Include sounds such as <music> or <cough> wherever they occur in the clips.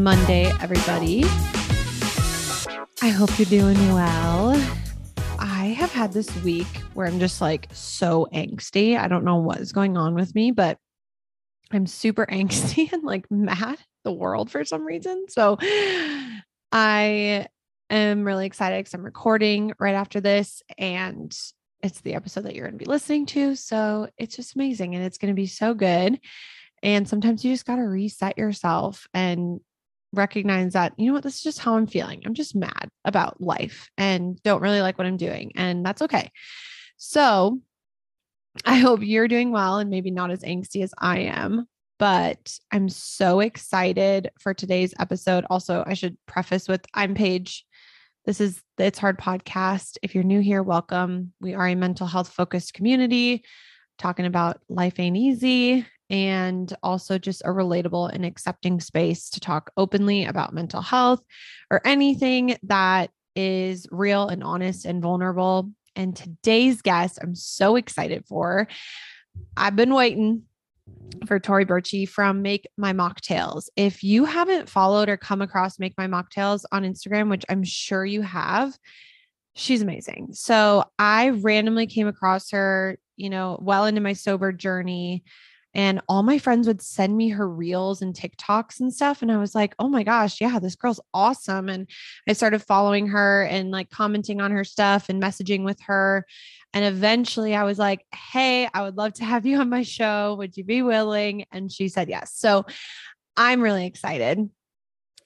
Monday, everybody. I hope you're doing well. I have had this week where I'm just like so angsty. I don't know what is going on with me, but I'm super <laughs> angsty and like mad at the world for some reason. So I am really excited because I'm recording right after this and it's the episode that you're going to be listening to. So it's just amazing and it's going to be so good. And sometimes you just got to reset yourself and recognize that, you know what, this is just how I'm feeling. I'm just mad about life and don't really like what I'm doing. And that's okay. So I hope you're doing well and maybe not as angsty as I am. But I'm so excited for today's episode. Also, I should preface with I'm Paige. This is the It's Hard podcast. If you're new here, welcome. We are a mental health focused community talking about life ain't easy and also just a relatable and accepting space to talk openly about mental health or anything that is real and honest and vulnerable. And today's guest, I'm so excited for. I've been waiting for Tori Birchie from Make My Mocktails. If you haven't followed or come across Make My Mocktails on Instagram, which I'm sure you have, she's amazing. So I randomly came across her, you know, well into my sober journey and all my friends would send me her reels and TikToks and stuff. And I was like, oh my gosh, yeah, this girl's awesome. And I started following her and like commenting on her stuff and messaging with her. And eventually I was like, hey, I would love to have you on my show. Would you be willing? And she said yes. So I'm really excited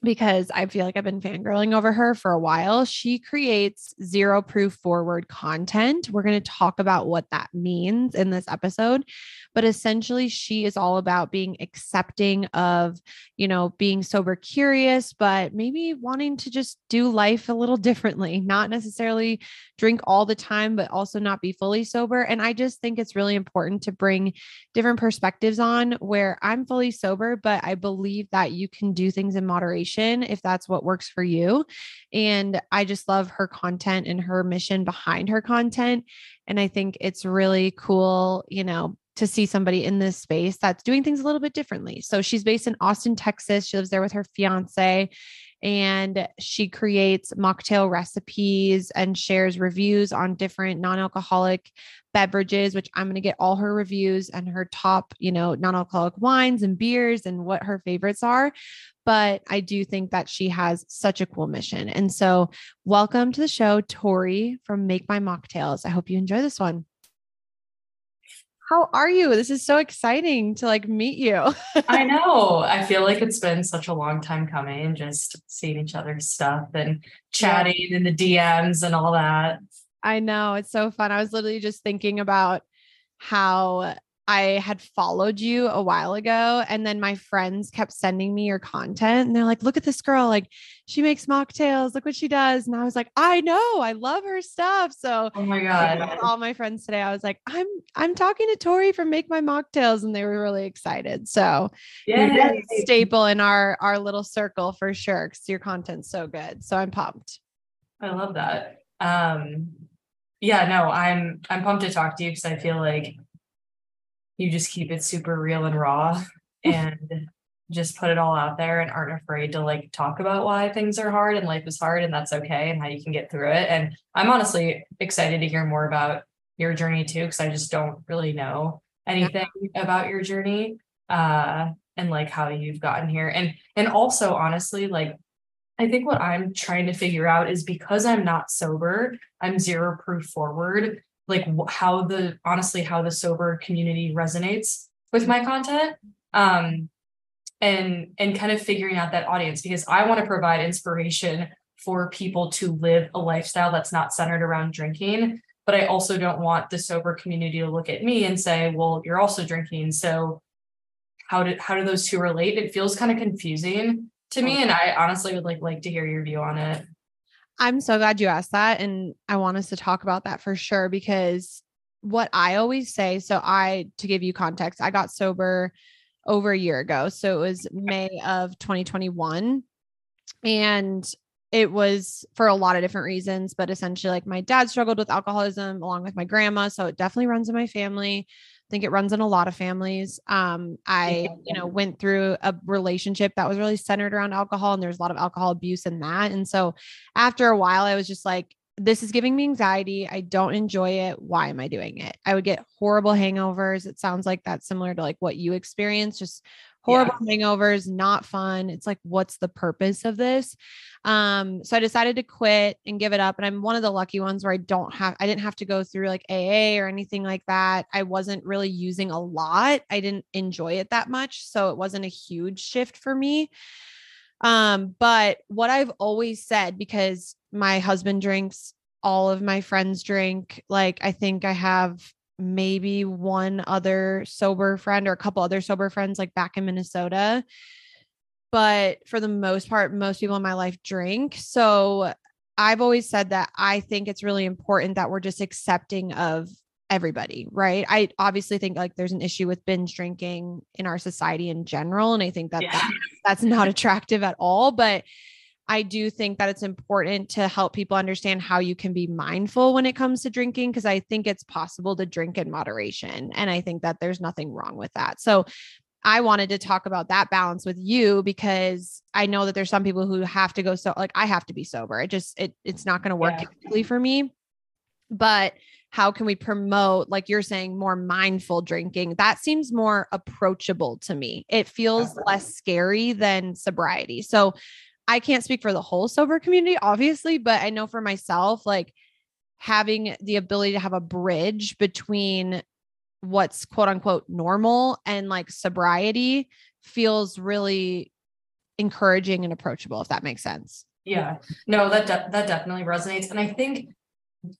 because I feel like I've been fangirling over her for a while. She creates zero proof forward content. We're going to talk about what that means in this episode. But essentially, she is all about being accepting of, you know, being sober curious, but maybe wanting to just do life a little <laughs> differently, not necessarily drink all the time, but also not be fully sober. And I just think it's really important to bring different perspectives on where I'm fully sober, but I believe that you can do things in moderation if that's what works for you. And I just love her content and her mission behind her content. And I think it's really cool, you know, to see somebody in this space that's doing things a little bit differently. So she's based in Austin, Texas. She lives there with her fiance and she creates mocktail recipes and shares reviews on different non-alcoholic beverages which i'm going to get all her reviews and her top you know non-alcoholic wines and beers and what her favorites are but i do think that she has such a cool mission and so welcome to the show tori from make my mocktails i hope you enjoy this one how are you? This is so exciting to like meet you. I <laughs> know. I feel like it's been such a long time coming, just seeing each other's stuff and chatting yeah. in the DMs and all that. I know. It's so fun. I was literally just thinking about how I had followed you a while ago and then my friends kept sending me your content and they're like, look at this girl. Like she makes mocktails. Look what she does. And I was like, I know, I love her stuff. So oh my God. All my friends today, I was like, I'm I'm talking to Tori from Make My Mocktails. And they were really excited. So yeah, staple in our our little circle for sure. Cause your content's so good. So I'm pumped. I love that. Um yeah, no, I'm I'm pumped to talk to you because I feel like you just keep it super real and raw <laughs> and just put it all out there and aren't afraid to like talk about why things are hard and life is hard and that's okay and how you can get through it. And I'm honestly excited to hear more about your journey too, because I just don't really know anything about your journey uh and like how you've gotten here. And and also honestly, like I think what I'm trying to figure out is because I'm not sober, I'm zero proof forward like how the honestly how the sober community resonates with my content um and and kind of figuring out that audience because I want to provide inspiration for people to live a lifestyle that's not centered around drinking but I also don't want the sober community to look at me and say well you're also drinking. So how did how do those two relate? It feels kind of confusing to me and I honestly would like like to hear your view on it I'm so glad you asked that. And I want us to talk about that for sure because what I always say so, I, to give you context, I got sober over a year ago. So it was May of 2021. And it was for a lot of different reasons, but essentially, like my dad struggled with alcoholism along with my grandma. So it definitely runs in my family. Think it runs in a lot of families. Um, I, you know, went through a relationship that was really centered around alcohol and there's a lot of alcohol abuse in that. And so after a while, I was just like, this is giving me anxiety. I don't enjoy it. Why am I doing it? I would get horrible hangovers. It sounds like that's similar to like what you experienced, just horrible yeah. hangovers, not fun. It's like, what's the purpose of this? Um, so I decided to quit and give it up. And I'm one of the lucky ones where I don't have, I didn't have to go through like AA or anything like that. I wasn't really using a lot. I didn't enjoy it that much. So it wasn't a huge shift for me. Um, but what I've always said, because my husband drinks, all of my friends drink, like I think I have maybe one other sober friend or a couple other sober friends like back in Minnesota. But for the most part, most people in my life drink. So I've always said that I think it's really important that we're just accepting of everybody, right? I obviously think like there's an issue with binge drinking in our society in general. And I think that, yeah. that that's not attractive at all. But I do think that it's important to help people understand how you can be mindful when it comes to drinking, because I think it's possible to drink in moderation. And I think that there's nothing wrong with that. So I wanted to talk about that balance with you because I know that there's some people who have to go so like I have to be sober. It just it it's not going to work yeah. for me. But how can we promote like you're saying more mindful drinking? That seems more approachable to me. It feels uh-huh. less scary than sobriety. So I can't speak for the whole sober community, obviously, but I know for myself, like having the ability to have a bridge between what's quote unquote normal and like sobriety feels really encouraging and approachable, if that makes sense. Yeah, no, that de- that definitely resonates, and I think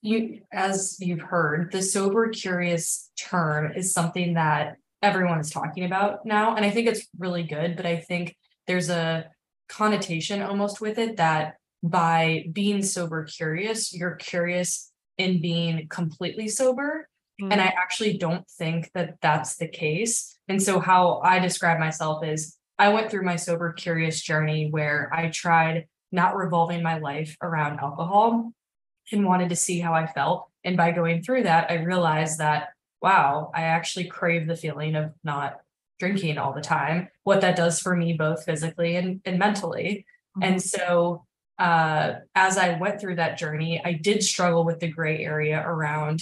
you, as you've heard, the sober curious term is something that everyone is talking about now, and I think it's really good. But I think there's a connotation almost with it that by being sober curious, you're curious in being completely sober. Mm-hmm. And I actually don't think that that's the case. And so, how I describe myself is I went through my sober curious journey where I tried not revolving my life around alcohol and wanted to see how I felt. And by going through that, I realized that, wow, I actually crave the feeling of not drinking all the time, what that does for me, both physically and, and mentally. Mm-hmm. And so, uh, as I went through that journey, I did struggle with the gray area around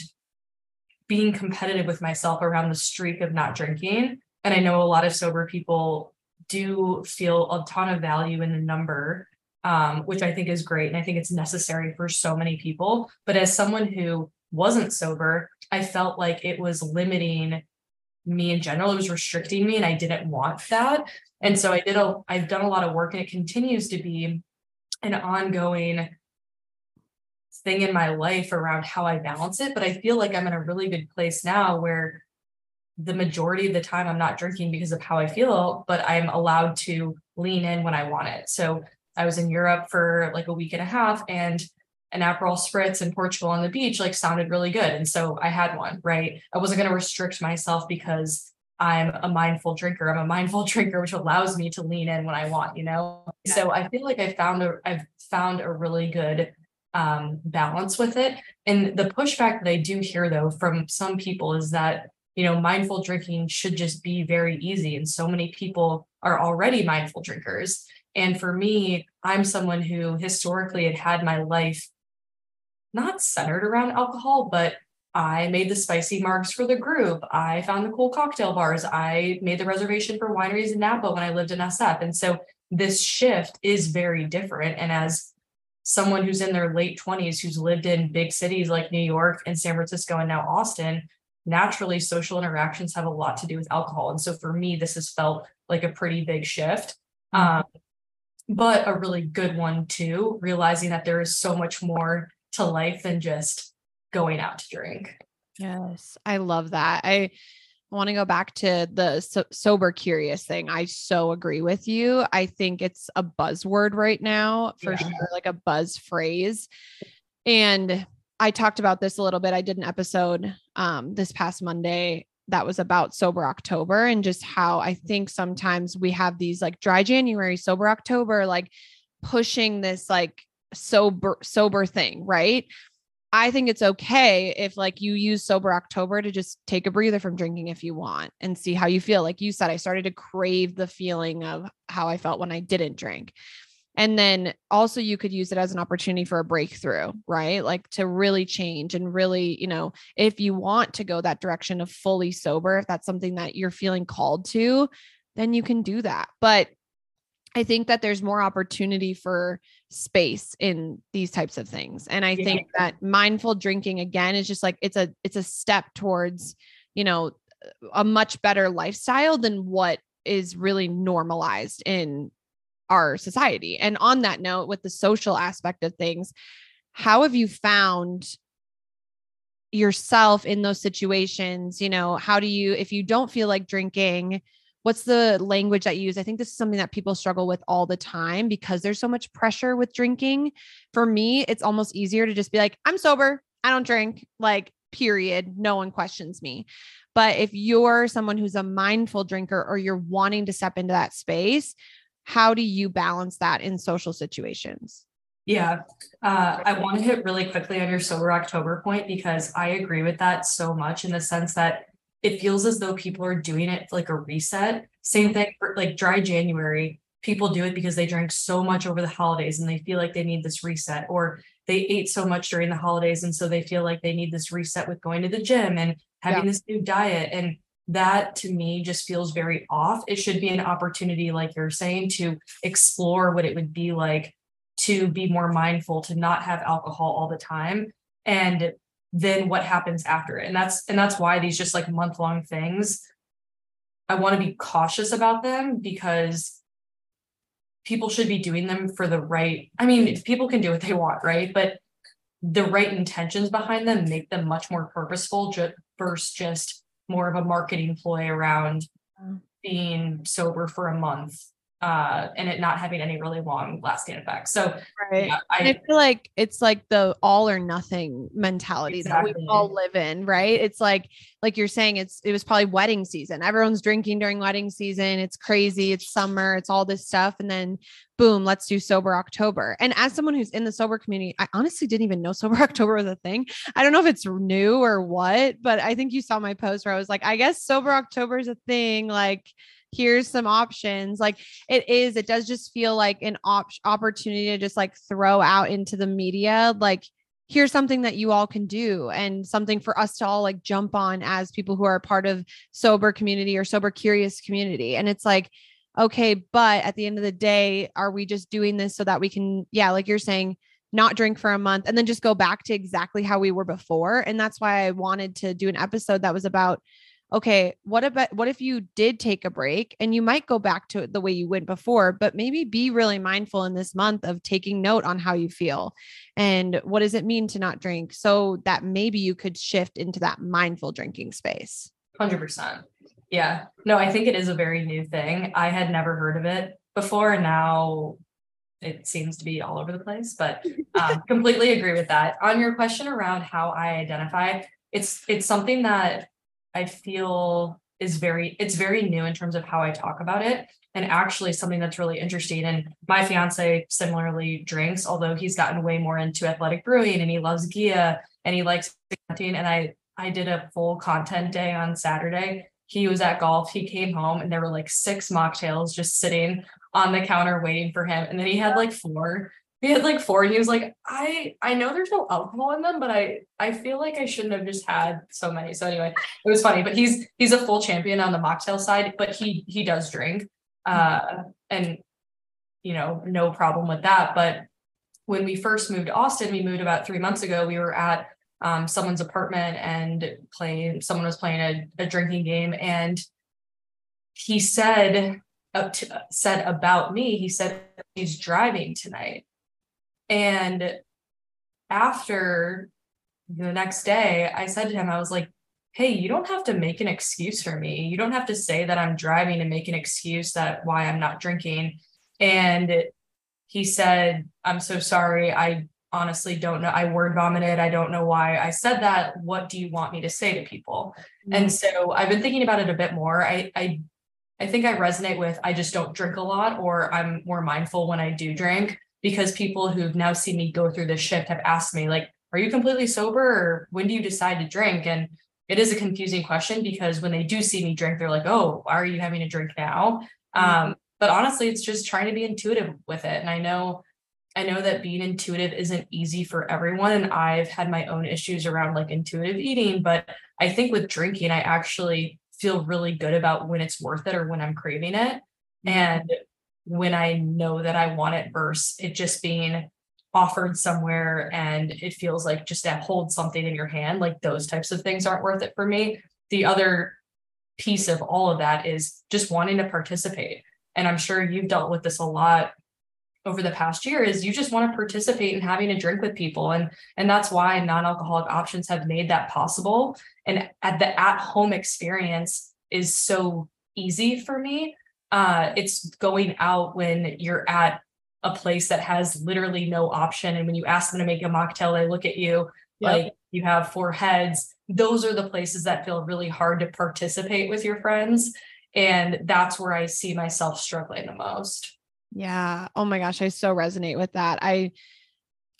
being competitive with myself around the streak of not drinking. And I know a lot of sober people do feel a ton of value in the number, um, which I think is great. And I think it's necessary for so many people. But as someone who wasn't sober, I felt like it was limiting me in general. It was restricting me and I didn't want that. And so I did a I've done a lot of work and it continues to be an ongoing thing in my life around how I balance it. But I feel like I'm in a really good place now where the majority of the time I'm not drinking because of how I feel, but I'm allowed to lean in when I want it. So I was in Europe for like a week and a half and an Aperol spritz in Portugal on the beach like sounded really good. And so I had one, right? I wasn't going to restrict myself because I'm a mindful drinker. I'm a mindful <laughs> drinker, which allows me to lean in when I want, you know? Yeah. So I feel like I found a, I've found a really good um, balance with it. And the pushback that I do hear though from some people is that, you know, mindful drinking should just be very easy. And so many people are already mindful drinkers. And for me, I'm someone who historically had had my life not centered around alcohol, but I made the spicy marks for the group. I found the cool cocktail bars. I made the reservation for wineries in Napa when I lived in SF. And so this shift is very different. And as someone who's in their late 20s, who's lived in big cities like New York and San Francisco and now Austin, naturally social interactions have a lot to do with alcohol. And so for me, this has felt like a pretty big shift. Mm-hmm. Um, but a really good one too, realizing that there is so much more to life than just going out to drink. Yes, I love that. I want to go back to the so- sober curious thing. I so agree with you. I think it's a buzzword right now for yeah. sure, like a buzz phrase. And I talked about this a little bit. I did an episode um, this past Monday that was about sober October and just how I think sometimes we have these like dry January, sober October, like pushing this like sober sober thing, right? I think it's okay if like you use sober October to just take a breather from drinking if you want and see how you feel. Like you said, I started to crave the feeling of how I felt when I didn't drink. And then also you could use it as an opportunity for a breakthrough, right? Like to really change and really, you know, if you want to go that direction of fully sober, if that's something that you're feeling called to, then you can do that. But I think that there's more opportunity for space in these types of things. And I yeah. think that mindful drinking again is just like it's a it's a step towards, you know, a much better lifestyle than what is really normalized in our society. And on that note with the social aspect of things, how have you found yourself in those situations, you know, how do you if you don't feel like drinking, what's the language that you use? I think this is something that people struggle with all the time because there's so much pressure with drinking. For me, it's almost easier to just be like, I'm sober. I don't drink. Like, period. No one questions me. But if you're someone who's a mindful drinker or you're wanting to step into that space, how do you balance that in social situations? Yeah, uh, I want to hit really quickly on your sober October point because I agree with that so much in the sense that it feels as though people are doing it like a reset. Same thing for like dry January. People do it because they drank so much over the holidays and they feel like they need this reset, or they ate so much during the holidays and so they feel like they need this reset with going to the gym and having yeah. this new diet. And that to me just feels very off. It should be an opportunity, like you're saying, to explore what it would be like to be more mindful, to not have alcohol all the time. And then what happens after it. And that's and that's why these just like month long things i want to be cautious about them because people should be doing them for the right i mean people can do what they want right? But the right intentions behind them make them much more purposeful just versus just more of a marketing ploy around mm. being sober for a month uh, and it not having any really long lasting effects. So right. Yeah, I, I, feel like it's like the all or nothing mentality exactly. that we all live in, right? It's like like you're saying, it's it was probably wedding season. Everyone's drinking during wedding season. It's crazy. It's summer. It's all this stuff, and then boom, let's do sober October. And as someone who's in the sober community, I honestly didn't even know <laughs> sober October was a thing. I don't know if it's new or what, but I think you saw my post where I was like, I guess sober October is a thing. Like here's some options. Like it is it does just feel like an op- opportunity to just like throw out into the media like here's something that you all can do and something for us to all like jump on as people who are part of sober community or sober curious community. And it's like okay but at the end of the day are we just doing this so that we can yeah like you're saying not drink for a month and then just go back to exactly how we were before? And that's why i wanted to do an episode that was about okay, what about what if you did take a break and you might go back to the way you went before, but maybe be really mindful in this month of taking note on how you feel and what does it mean to not drink so that maybe you could shift into that mindful drinking space. 100%. Yeah. No, I think it is a very new thing. I had never heard of it before and now it seems to be all over the place, but <laughs> um, completely agree with that. On your question around how I identify, it's it's something that I feel is very it's very new in terms of how I talk about it. And actually something that's really interesting and my fiance similarly drinks although he's gotten way more into athletic brewing and he loves Ghia and he likes hunting and I I did a full content day on Saturday. He was at golf he came home and there were like six mocktails just sitting on the counter waiting for him. And then he had like four he had like four and he was like i i know there's no alcohol in them but i i feel like i shouldn't have just had so many. So anyway it was funny but he's he's a full champion on the mocktail side but he he does drink uh and you know no problem with that but when we first moved to austin we moved about three months ago we were at um, someone's apartment and playing someone was playing a, a drinking game and he said uh, to, said about me he said he's driving tonight and after the next day, I said to him, I was like, hey, you don't have to make an excuse for me. You don't have to say that I'm driving and make an excuse that why I'm not drinking. And he said, I'm so sorry. I honestly don't know. I word vomited. I don't know why I said that. What do you want me to say to people? Mm-hmm. And so I've been thinking about it a bit more. I, I I think I resonate with I just don't drink a lot or I'm more mindful when I do drink because people who've now seen me go through this shift have asked me like are you completely sober or when do you decide to drink? And it is a confusing question because when they do see me drink, they're like, oh, why are you having a drink now? Mm-hmm. Um, but honestly, it's just trying to be intuitive with it. And I know, I know that being intuitive isn't easy for everyone. And I've had my own issues around like intuitive eating, but I think with drinking, I actually feel really good about when it's worth it or when I'm craving it. Mm-hmm. And when I know that I want it versus it just being offered somewhere and it feels like just to hold something in your hand, like those types of things aren't worth it for me. The other piece of all of that is just wanting to participate. And I'm sure you've dealt with this a lot over the past year is you just want to participate in having a drink with people and and that's why non-alcoholic options have made that possible and at the at home experience is so easy for me uh it's going out when you're at a place that has literally no option. And when you ask them to make a mocktail, they look at you yep. like you have four heads. Those are the places that feel really hard to participate with your friends. And that's where I see myself struggling the most. Yeah. Oh my gosh. I so resonate with that. I,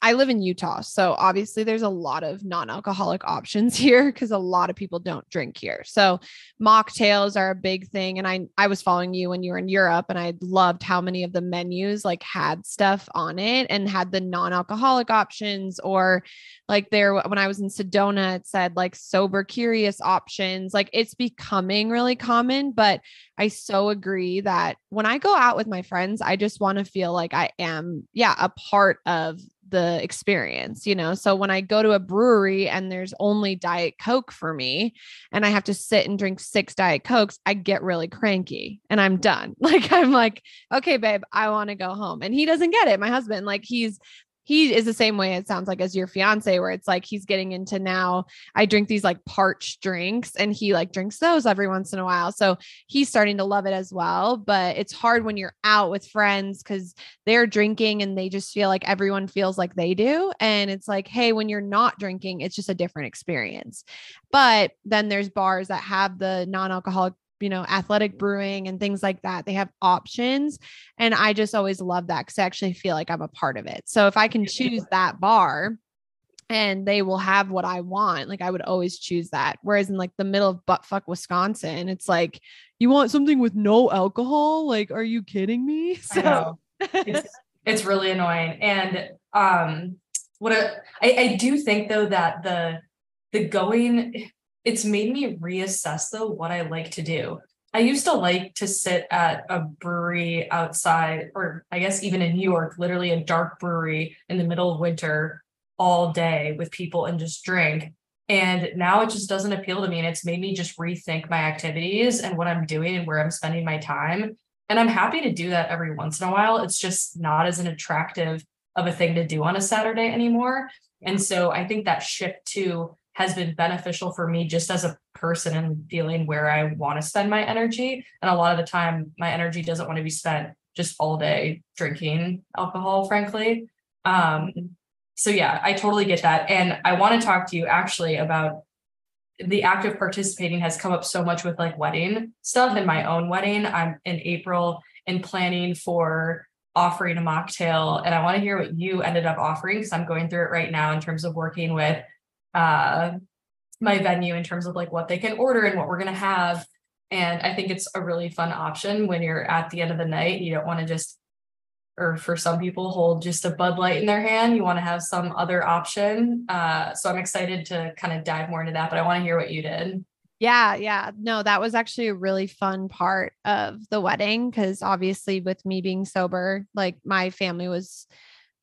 I live in Utah. So obviously there's a lot of non-alcoholic <laughs> options here because a lot of people don't drink here. So mocktails are a big thing. And I I was following you when you were in Europe and I loved how many of the menus like had stuff on it and had the non-alcoholic options or like there when I was in Sedona, it said like sober curious options. Like it's becoming really common, but I so agree that when I go out with my friends, I just want to feel like I am, yeah, a part of the experience, you know? So when I go to a brewery and there's only Diet Coke for me and I have to sit and drink six Diet Cokes, I get really cranky and I'm done. <laughs> Like, I'm like, okay, babe, I want to go home. And he doesn't get it. My husband, like, he's he is the same way it sounds like as your fiance where it's like he's getting into now i drink these like parched drinks and he like drinks those every once in a while. So he's starting to love it as well but it's hard when you're out with friends because they're drinking and they just feel like everyone feels like they do. And it's like hey when you're not drinking it's just a different experience. But then there's bars that have the non-alcoholic you know, athletic brewing and things like that. They have options. And I just always love that because I actually feel like I'm a part of it. So if I can choose that bar, and they will have what I want. Like I would always choose that. Whereas in like the middle of buttfuck Wisconsin, it's like you want something with no alcohol. Like, are you kidding me? <laughs> So it's, <laughs> it's really annoying. And um, what a, I, I do think though that the the going it's made me reassess though what I like to do. I used to like to sit at a brewery outside, or I guess even in New York, literally a dark brewery in the middle of winter all day with people and just drink. And now it just doesn't appeal to me. And it's made me just rethink my activities and what I'm doing and where I'm spending my time. And I'm happy to do that every once in a while. It's just not as an attractive of a thing to do on a Saturday anymore. And so I think that shift to has been beneficial for me just as a person and feeling where I want to spend my energy. And a lot of the time, my energy doesn't want to be spent just all day drinking alcohol, frankly. Um, so, yeah, I totally get that. And I want to talk to you actually about the act of participating has come up so much with like wedding stuff in my own wedding. I'm in April and planning for offering a mocktail. And I want to hear what you ended up offering because I'm going through it right now in terms of working with uh, my venue in terms of like what they can order and what we're going to have. And I think it's a really fun option when you're at the end of the night. You don't want to just, or for some people, hold just a Bud Light in their hand. You want to have some other option. Uh, so I'm excited to kind of dive more into that, but I want to hear what you did. Yeah, yeah. No, that was actually a really fun part of the wedding because obviously, with me being sober, like my family was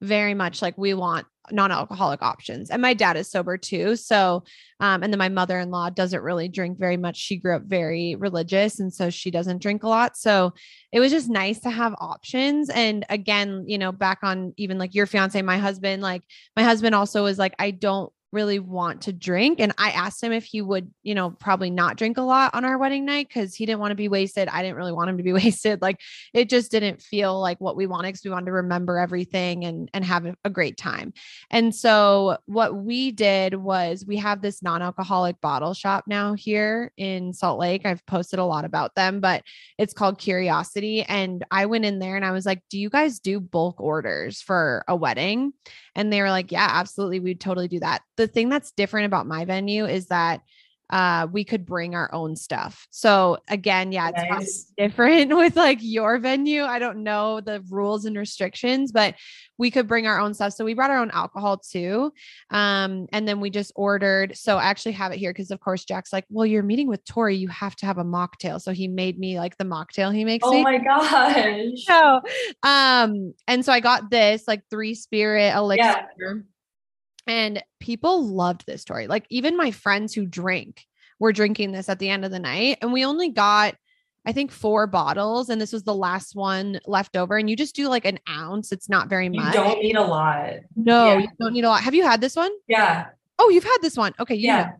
very much like we want non-alcoholic options. And my dad is sober too. So um and then my mother-in-law doesn't really drink very much. She grew up very religious and so she doesn't drink a lot. So it was just nice to have options. And again you know back on even like your fiance my husband like my husband also was like I don't really want to drink. And I asked him if he would, you know, probably not drink a lot on our wedding night because he didn't want to be wasted. I didn't really want him to be <laughs> wasted. Like it just didn't feel like what we wanted because we wanted to remember everything and and have a great time. And so what we did was we have this non-alcoholic bottle shop now here in Salt Lake. I've posted a lot about them, but it's called Curiosity. And I went in there and I was like, do you guys do bulk orders for a wedding? And they were like, yeah, absolutely. We'd totally do that. The thing that's different about my venue is that uh, we could bring our own stuff. So again, yeah, it's Nice. different <laughs> with like your venue. I don't know the rules and restrictions, but we could bring our own stuff. So we brought our own alcohol too. Um, and then we just ordered. So I actually have it here because of course Jack's like, well, you're meeting with Tori, you have to have a mocktail. So he made me like the mocktail he makes Oh me. my gosh. So, um, and so I got this like three spirit elixir. Yeah. And people loved this story. Like even my friends who drink were drinking this at the end of the night. And we only got, I think, four bottles. And this was the last one left over. And you just do like an ounce. It's not very much. You don't need a lot. no, yeah. you don't need a lot. Have you had this one? Yeah. Oh, you've had this one. Okay. You know. Yeah.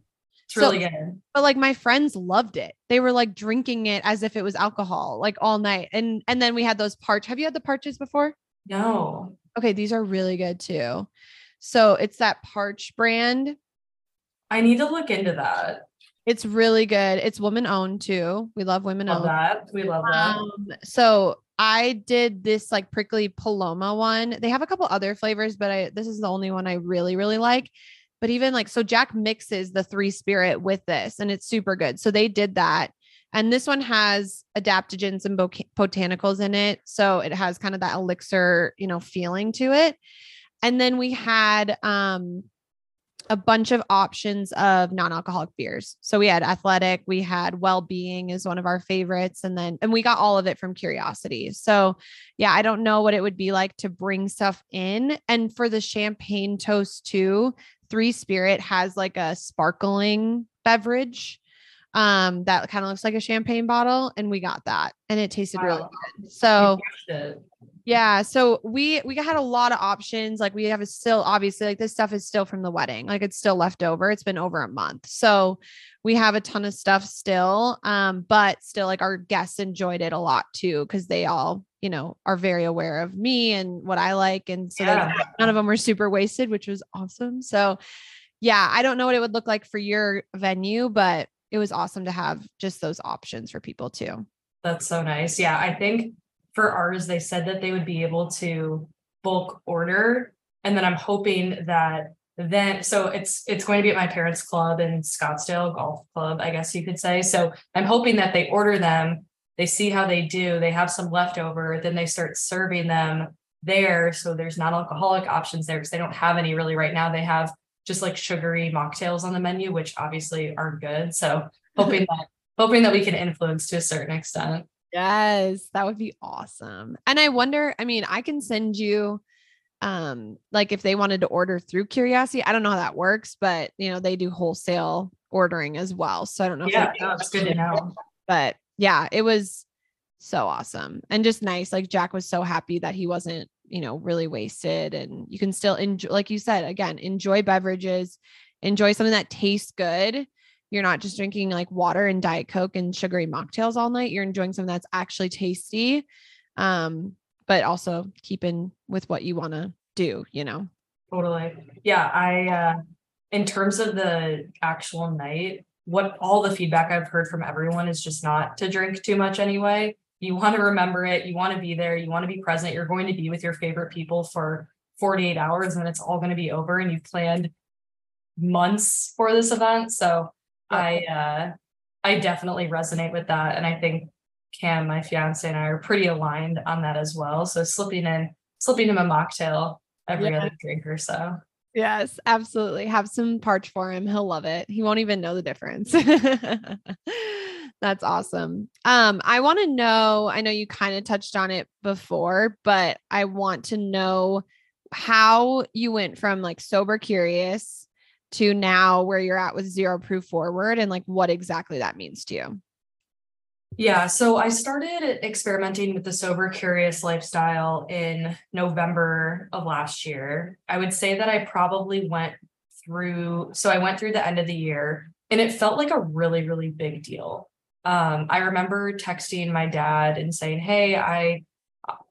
It's So- really good. but like my friends loved it. They were like drinking it as if it was alcohol, like all night. And and then we had those parch. Have you had the parches before? No. Okay, these are really good too. So it's that Parch brand. I need to look into that. It's really good. It's woman owned too. We love women Love owned. that. We love that. Um, so I did this like prickly paloma one. They have a couple other flavors, but I this is the only one I really really like. But even like so Jack mixes the three spirit with this and it's super good. So they did that. And this one has adaptogens and botanicals in it. So it has kind of that elixir, you know, feeling to it. And then we had um a bunch of options of non-alcoholic beers. So we had athletic, we had well-being is one of our favorites and then and we got all of it from curiosity. So yeah, I don't know what it would be like to bring stuff in and for the champagne toast too, 3 Spirit has like a sparkling beverage um that kind of looks like a champagne bottle and we got that and it tasted really good. So You crushed it. Yeah, so we we had a lot of options. Like we have a still obviously like this stuff is still from the wedding. Like it's still left over. It's been over a month. So we have a ton of stuff still. Um but still like our guests enjoyed it a lot too cuz they all, you know, are very aware of me and what I like and so they- none of them were super wasted, which was awesome. So yeah, I don't know what it would look like for your venue, but it was awesome to have just those options for people too. That's so nice. Yeah, I think for ours, they said that they would be able to bulk order. And then I'm hoping that then so it's it's going to be at my parents' club in Scottsdale Golf Club, I guess you could say. So I'm hoping that they order them, they see how they do, they have some leftover, then they start serving them there. So there's non-alcoholic options there because they don't have any really right now. They have just like sugary mocktails on the menu, which obviously aren't good. So <laughs> hoping that hoping that we can influence to a certain extent. Yes, that would be awesome. And I wonder, I mean, I can send you um like if they wanted to order through Curiosity. I don't know how that works, but you know, they do wholesale ordering as well. So I don't know if Yeah, no, it's good to <laughs> know. but yeah, it was so awesome and just nice. Like Jack was so happy that he wasn't, you know, really wasted and you can still enjoy like you said, again, enjoy beverages, enjoy something that tastes good. You're not just drinking like water and diet coke and sugary mocktails all night. You're enjoying something that's actually tasty. Um but also keeping with what you want to do, you know. Totally. Yeah, I uh in terms of the actual night, what all the feedback I've heard from everyone is just not to drink too much anyway. You want to remember it, you want to be there, you want to be present, you're going to be with your favorite people for 48 hours and it's all going to be over and you've planned months for this event. So I uh I definitely resonate with that. And I think Cam, my fiance, and I are pretty aligned on that as well. So slipping in, slipping him a mocktail every Yeah. other drink or so. Yes, absolutely. Have some parch for him. He'll love it. He won't even know the difference. <laughs> That's awesome. Um, I want to know, I know you kind of touched on it before, but I want to know how you went from like sober curious to now where you're at with zero proof forward and like what exactly that means to you. Yeah, so I started experimenting with the sober curious lifestyle in November of last year. I would say that I probably went through, so I went through the end of the year and it felt like a really, really big deal. Um, I remember texting my dad and saying, Hey, I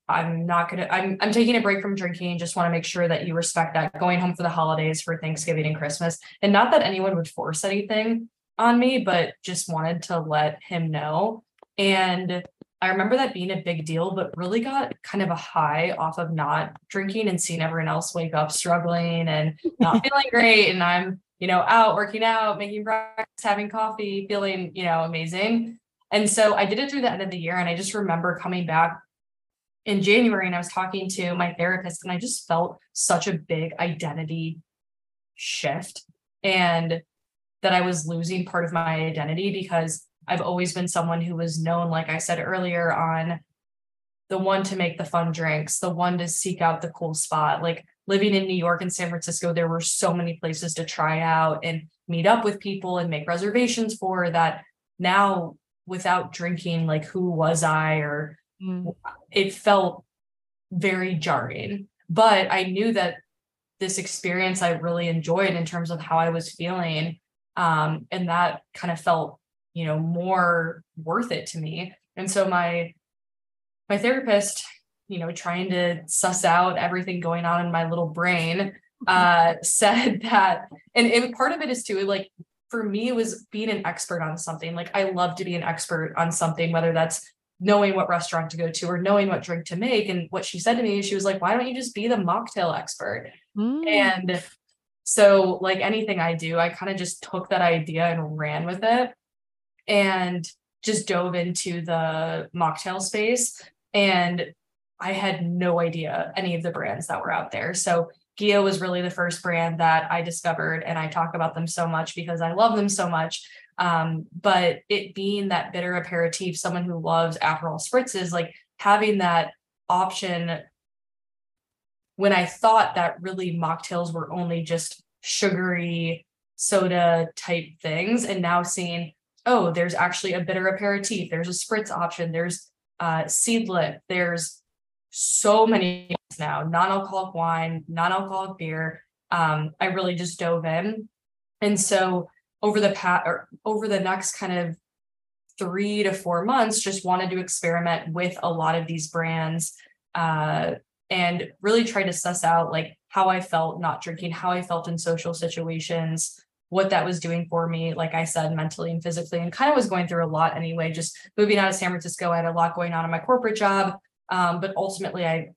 I'm not gonna I'm I'm taking a break from drinking, just want to make sure that you respect that going home for the holidays for Thanksgiving and Christmas. And not that anyone would force anything on me, but just wanted to let him know. And I remember that being a big deal, but really got kind of a high off of not drinking and seeing everyone else wake up struggling and not <laughs> feeling great. And I'm, you know, out working out, making breakfast, having coffee, feeling, you know, amazing. And so I did it through the end of the year. And I just remember coming back in January and I was talking to my therapist and I just felt such a big identity shift and that I was losing part of my identity because I've always been someone who was known, like I said earlier, on the one to make the fun drinks, the one to seek out the cool spot. Like living in New York and San Francisco, there were so many places to try out and meet up with people and make reservations for that. Now, without drinking, like who was I? Or mm. it felt very jarring. But I knew that this experience I really enjoyed in terms of how I was feeling. Um, and that kind of felt you know more worth it to me and so my my therapist you know trying to suss out everything going on in my little brain <laughs> uh said that and, and part of it is too like for me it was being an expert on something like i love to be an expert on something whether that's knowing what restaurant to go to or knowing what drink to make and what she said to me she was like why don't you just be the mocktail expert mm. and so like anything i do i kind of just took that idea and ran with it and just dove into the mocktail space. And I had no idea any of the brands that were out there. So Ghia was really the first brand that I discovered, and I talk about them so much because I love them so much. Um, but it being that bitter aperitif, someone who loves Aperol spritzes, like having that option when I thought that really mocktails were only just sugary soda type things, and now seeing oh, there's actually a bitter aperitif, there's a spritz option, there's uh, seedlip, there's so many now, non-alcoholic wine, non-alcoholic beer. Um, I really just dove in. And so over the past or over the next kind of three to four months, just wanted to experiment with a lot of these brands uh, and really try to suss out like how I felt not drinking, how I felt in social situations, what that was doing for me, like I said, mentally and physically, and kind of was going through a lot anyway. Just moving out of San Francisco, I had a lot going on in my corporate job. Um, but ultimately, I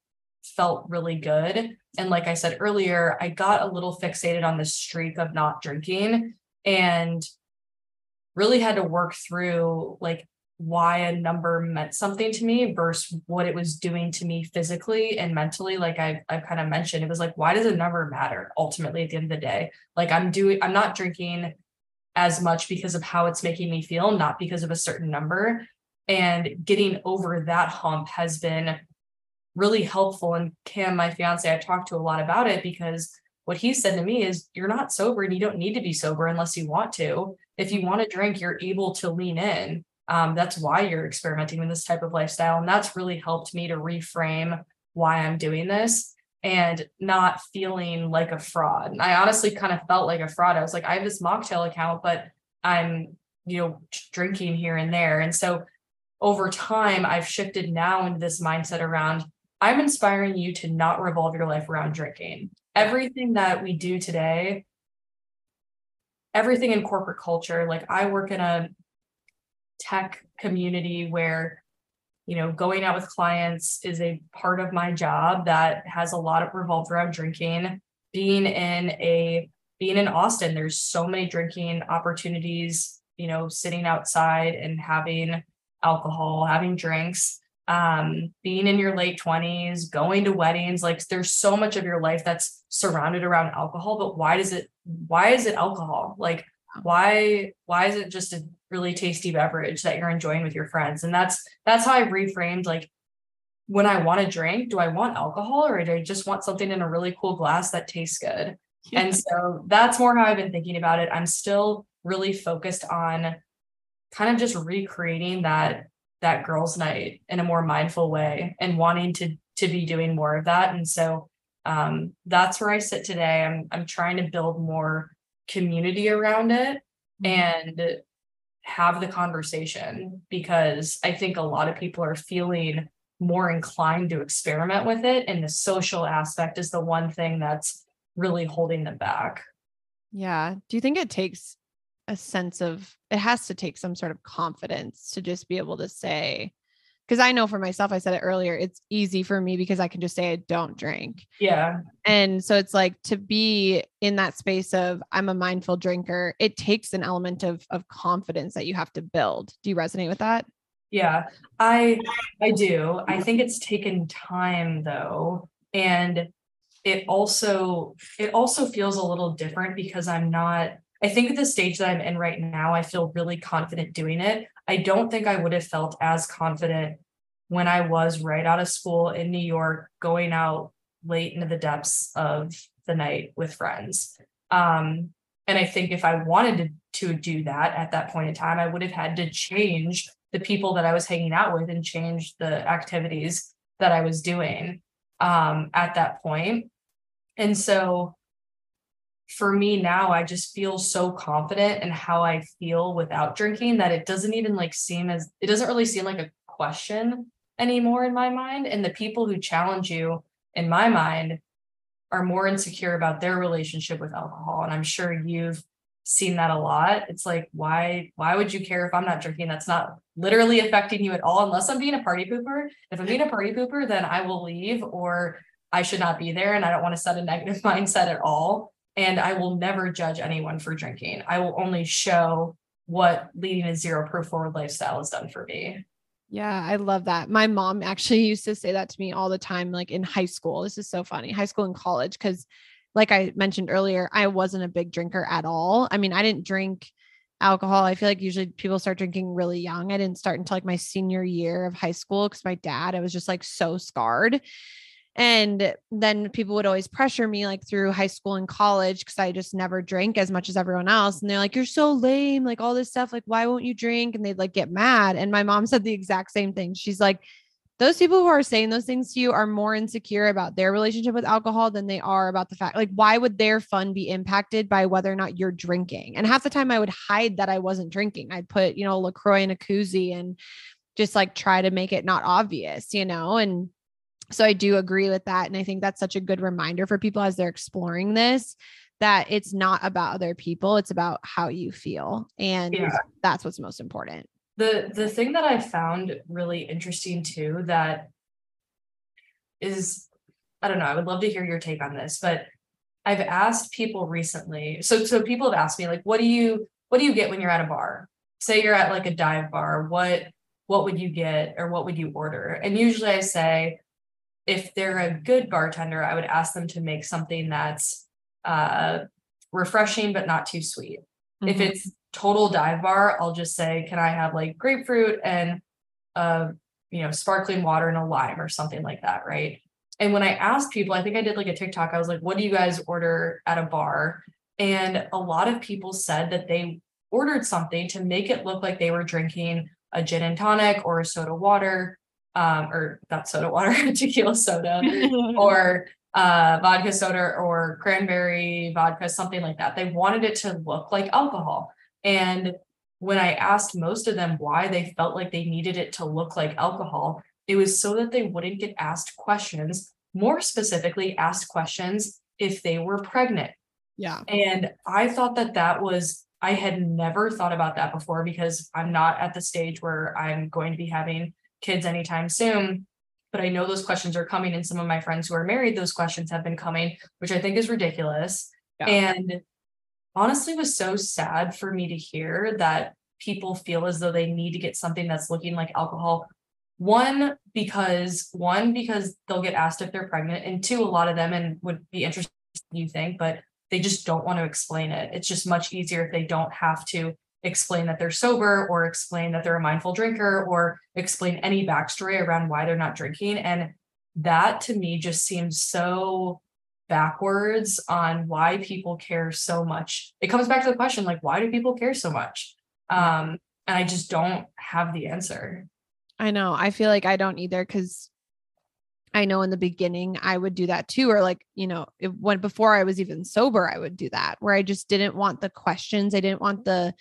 felt really good. And like I said earlier, I got a little fixated on the streak of not drinking and really had to work through like why a number meant something to me versus what it was doing to me physically and mentally like i i kind of mentioned. It was like why does a number matter ultimately at the end of the day? Like i'm doing i'm not drinking as much because of how it's making me feel not because of a certain number. And getting over that hump has been really helpful and cam my fiance i talked to a lot about it because what he said to me is you're not sober and you don't need to be sober unless you want to if you want to drink you're able to lean in um, that's why you're experimenting with this type of lifestyle. And that's really helped me to reframe why I'm doing this and not feeling like a fraud. And I honestly kind of felt like a fraud. I was like, I have this mocktail account, but I'm, you know, drinking here and there. And so over time, I've shifted now into this mindset around I'm inspiring you to not revolve your life around drinking. Everything that we do today, everything in corporate culture, like I work in a tech community where you know going out with clients is a part of my job that has a lot of revolved around drinking. Being in a being in austin there's so many drinking opportunities you know sitting outside and having alcohol having drinks um, being in your late 20s going to weddings like there's so much of your life that's surrounded around alcohol but why does it why is it alcohol? Like why why is it just a really tasty beverage that you're enjoying with your friends? And that's that's how i reframed like when i want to drink do i want alcohol or do i just want something in a really cool glass that tastes good? And so that's more how i've been thinking about it. I'm still really focused on kind of just recreating that that girls night in a more mindful way and wanting to to be doing more of that and so um, that's where i sit today i'm i'm trying to build more community around it mm-hmm. and have the conversation because I think a lot of people are feeling more inclined to experiment with it. And the social aspect is the one thing that's really holding them back. Yeah. Do you think it takes a sense of, it has to take some sort of confidence to just be able to say, because I know for myself, I said it earlier, it's easy for me because I can just say I don't drink. Yeah. And so it's like to be in that space of I'm a mindful drinker, it takes an element of of confidence that you have to build. Do you resonate with that? Yeah, I I do. I think it's taken time though. And it also it also feels a little different because I'm not I think at the stage that I'm in right now, I feel really confident doing it. I don't think I would have felt as confident when I was right out of school in New York, going out late into the depths of the night with friends. Um, and I think if I wanted to, to do that at that point in time, I would have had to change the people that I was hanging out with and change the activities that I was doing um, at that point. And so for me now, I just feel so confident in how I feel without drinking that it doesn't even like seem as it doesn't really seem like a question anymore in my mind. And the people who challenge you, in my mind, are more insecure about their relationship with alcohol. And I'm sure you've seen that a lot. It's like, why, why would you care if I'm not drinking? That's not literally affecting you at all, unless I'm being a party pooper. If I'm being a party pooper, then I will leave or I should not be there. And I don't want to set a negative <laughs> mindset at all. And I will never judge anyone for drinking. I will only show what leading a zero proof forward lifestyle has done for me. Yeah, I love that. My mom actually <laughs> used to say that to me all the time, like in high school. This is so funny, high school and college, because like I mentioned earlier, I wasn't a big drinker at all. I mean, I didn't drink alcohol. I feel like usually people start drinking really young. I didn't start until like my senior year of high school because my dad, I was just like so scarred. And then people would always pressure me like through high school and college because I just never drank as much as everyone else. And they're like, You're so lame, like all this stuff. Like, why won't you drink? And they'd like get mad. And my mom <laughs> said the exact same thing. She's like, those people who are saying those things to you are more insecure about their relationship with alcohol than they are about the fact like why would their fun be impacted by whether or not you're drinking and half the time i would hide that i wasn't drinking i'd put you know lacroix in a koozie and just like try to make it not obvious you know and so I do agree with that. And I think that's such a good reminder for people as they're exploring this that it's not about other people, it's about how you feel. And yeah. that's what's most important. The the thing that I found really interesting too that is I don't know, I would love to hear your take on this, but I've asked people recently. So so people have asked me like what do you what do you get when you're at a bar? Say you're at like a dive bar, what what would you get or what would you order? And usually I say if they're a good bartender, I would ask them to make something that's uh, refreshing but not too sweet. Mm-hmm. If it's total dive bar, I'll just say, can I have like grapefruit and uh, you know, sparkling water and a lime or something like that, right? And when I asked people, I think I did like a TikTok, I was like, what do you guys order at a bar? And a lot of people said that they ordered something to make it look like they were drinking a gin and tonic or a soda water um, or not soda water, <laughs> tequila soda, <laughs> or uh, vodka soda or cranberry vodka, something like that. They wanted it to look like alcohol. And when I asked most of them why they felt like they needed it to look like alcohol, it was so that they wouldn't get asked questions, more specifically, asked questions if they were pregnant. Yeah. And I thought that that was, I had never thought about that before because I'm not at the stage where I'm going to be having kids anytime soon but I know those questions are coming. And some of my friends who are married, those questions have been coming, which I think is ridiculous. Yeah. And honestly, was so sad for me to hear that people feel as though they need to get something that's looking like alcohol. One, because one, because they'll get asked if they're pregnant, and two, a lot of them and would be interested, you think, but they just don't want to explain it. It's just much easier if they don't have to explain that they're sober or explain that they're a mindful drinker or explain any backstory around why they're not drinking. And that to me just seems so backwards on why people care so much. It comes back to the question like, why do people care so much? Um, and I just don't have the answer. I know. I feel like I don't either because I know in the beginning I would do that too, or like, you know, it, when before I was even sober, I would do that where I just didn't want the questions. I didn't want the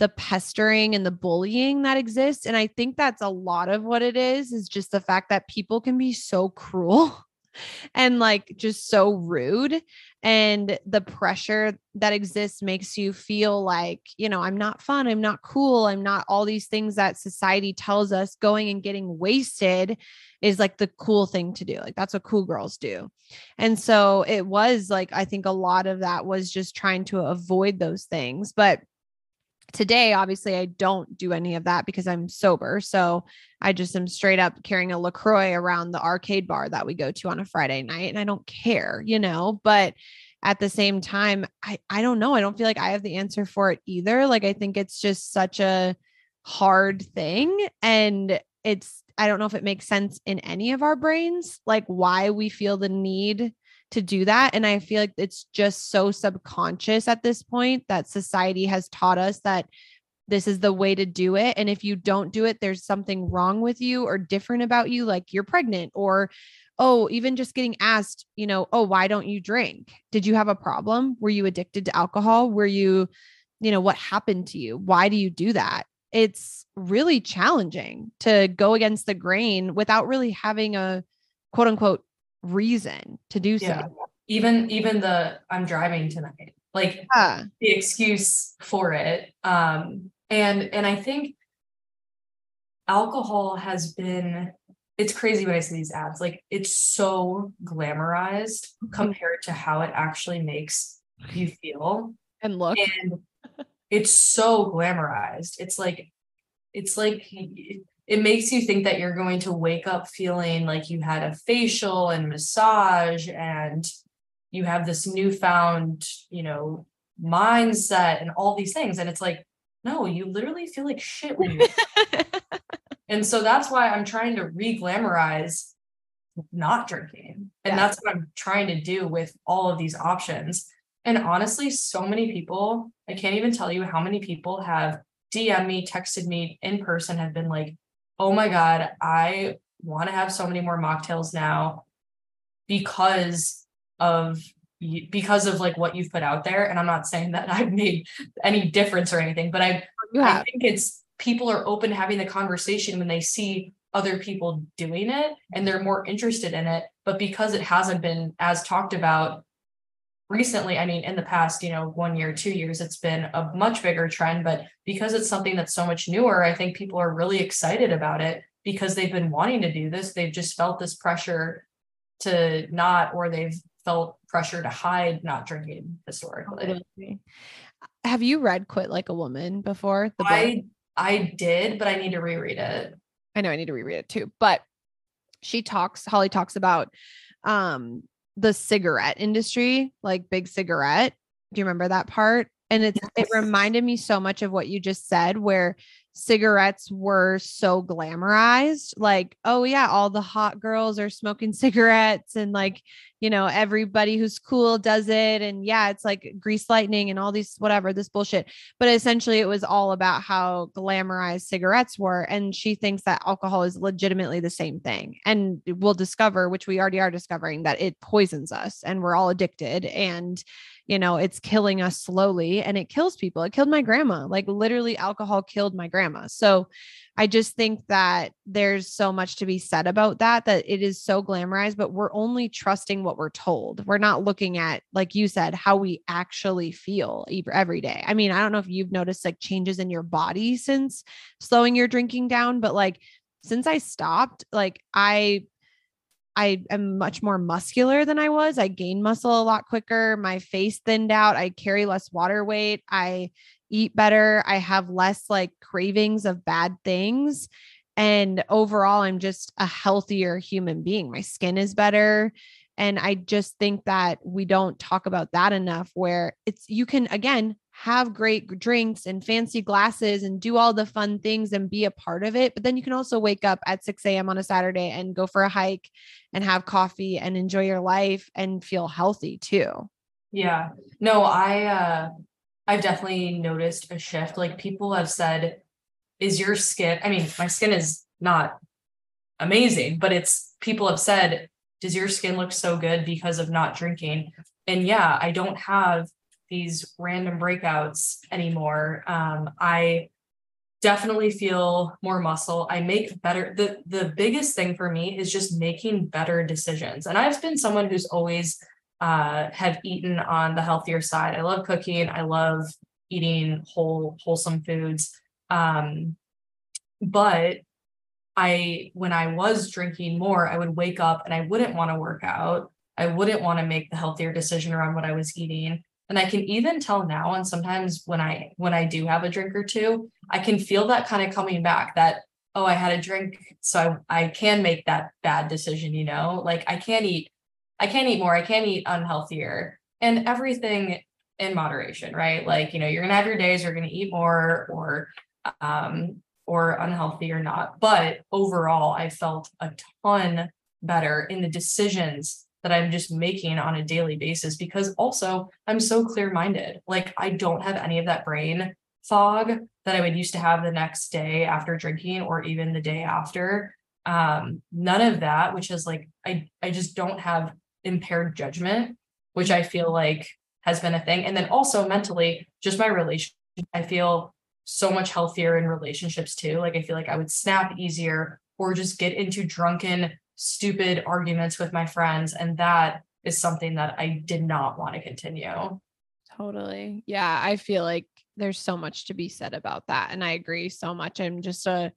the pestering and the bullying that exists and i think that's a lot of what it is is just the fact that people can be so cruel <laughs> and like just so rude and the pressure that exists makes you feel like you know i'm not fun i'm not cool i'm not all these things that society tells us going and getting wasted is like the cool thing to do like that's what cool girls do. And so it was like i think a lot of that was just trying to avoid those things but today obviously i don't do any of that because i'm sober. So i just am straight up carrying a lacroix around the arcade bar that we go to on a friday night and i don't care you know? But at the same time i i don't know. I don't feel like i have the answer for it either. Like i think it's just such a hard thing and it's i don't know if it makes sense in any of our brains like why we feel the need to do that. And I feel like it's just so subconscious at this point that society has taught us that this is the way to do it. And if you don't do it, there's something wrong with you or different about you, like you're pregnant or oh, even just getting asked, you know, oh, why don't you drink? Did you have a problem? Were you addicted to alcohol? Were you, you know, what happened to you? Why do you do that? It's really challenging to go against the grain without really having a quote unquote reason to do yeah. so. Even even the I'm driving tonight, like yeah. the excuse for it. Um, and and I think alcohol has been it's crazy when I see these ads. Like it's so glamorized mm-hmm. compared to how it actually makes you feel and look. And it's so glamorized. It's like it's like it makes you think that you're going to wake up feeling like you had a facial and massage and you have this newfound, you know, mindset and all these things. And it's like, no, you literally feel like shit when you <laughs> And so that's why I'm trying to re-glamorize not drinking. And yeah. that's what I'm trying to do with all of these options. And honestly, so many people, I can't even tell you how many people have DM me, texted me in person, have been like, oh my God, I want to have so many more mocktails now because of because of like what you've put out there and i'm not saying that <laughs> i've made any difference or anything but i, I think it's people are open to having the conversation when they see other people doing it and they're more interested in it but because it hasn't been as talked about recently i mean in the past you know one year two years it's been a much bigger trend but because it's something that's so much newer i think people are really excited about it because they've been wanting to do this. They've just felt this pressure to not or they've felt pressure to hide not drinking historically. Have you read quit like a woman before the book? i i did but i need to reread it. I know i need to reread it too but she talks holly talks about um the cigarette industry, like big cigarette. Do you remember that part? And it it reminded me so much of what you just said, where cigarettes were so glamorized like oh yeah all the hot girls are smoking <laughs> cigarettes and like you know everybody who's cool does it and yeah it's like grease lightning and all these whatever this bullshit but essentially it was all about how glamorized cigarettes were and she thinks that alcohol is legitimately the same thing and we'll discover which we already are discovering that it poisons us and we're all addicted and you know, it's killing us slowly and it kills people. It killed my grandma. Like literally alcohol killed my grandma. So I just think that there's so much to be said about that that it is so glamorized, but we're only trusting what we're told. We're not looking at like you said how we actually feel every day. I mean, I don't know if you've noticed like changes in your body since slowing your drinking down, but like since I stopped, like I I am much more muscular than I was. I gained muscle a lot quicker. My face thinned out. I carry less water weight. I eat better. I have less like cravings of bad things. And overall, I'm just a healthier human being. My skin is better. And I just think that we don't talk about that enough, where it's you can, again, have great drinks and fancy glasses and do all the fun things and be a part of it. But then you can also wake up at 6 a.m. on a Saturday and go for a hike and have coffee and enjoy your life and feel healthy too. Yeah. No, I uh I've definitely noticed a shift. Like people have said, is your skin, I mean, my skin is not amazing, but it's people have said, does your skin look so good because of not drinking? And yeah, I don't have these random breakouts anymore. Um, I definitely feel more muscle. I make better the the biggest thing for me is just making better decisions. And I've been someone who's always uh have eaten on the healthier side. I love cooking. I love eating whole wholesome foods. Um but I when I was drinking more, I would wake up and I wouldn't want to work out. I wouldn't want to make the healthier decision around what I was eating and i can even tell now and sometimes when i when i do have a drink or two i can feel that kind of coming back that oh i had a drink so I, I can make that bad decision you know like i can't eat i can't eat more i can't eat unhealthier and everything in moderation right like you know you're gonna have your days you're gonna eat more or um or unhealthy or not but overall i felt a ton better in the decisions that I'm just making on a daily basis because also I'm so clear minded. Like I don't have any of that brain fog that I would used to have the next day after drinking or even the day after. Um, none of that, which is like I I just don't have impaired judgment, which I feel like has been a thing. And then also mentally, just my relationship, I feel so much healthier in relationships too. Like I feel like I would snap easier or just get into drunken stupid arguments with my friends. And that is something that I did not want to continue. Totally. Yeah. I feel like there's so much to be said about that. And I agree so much. I'm just a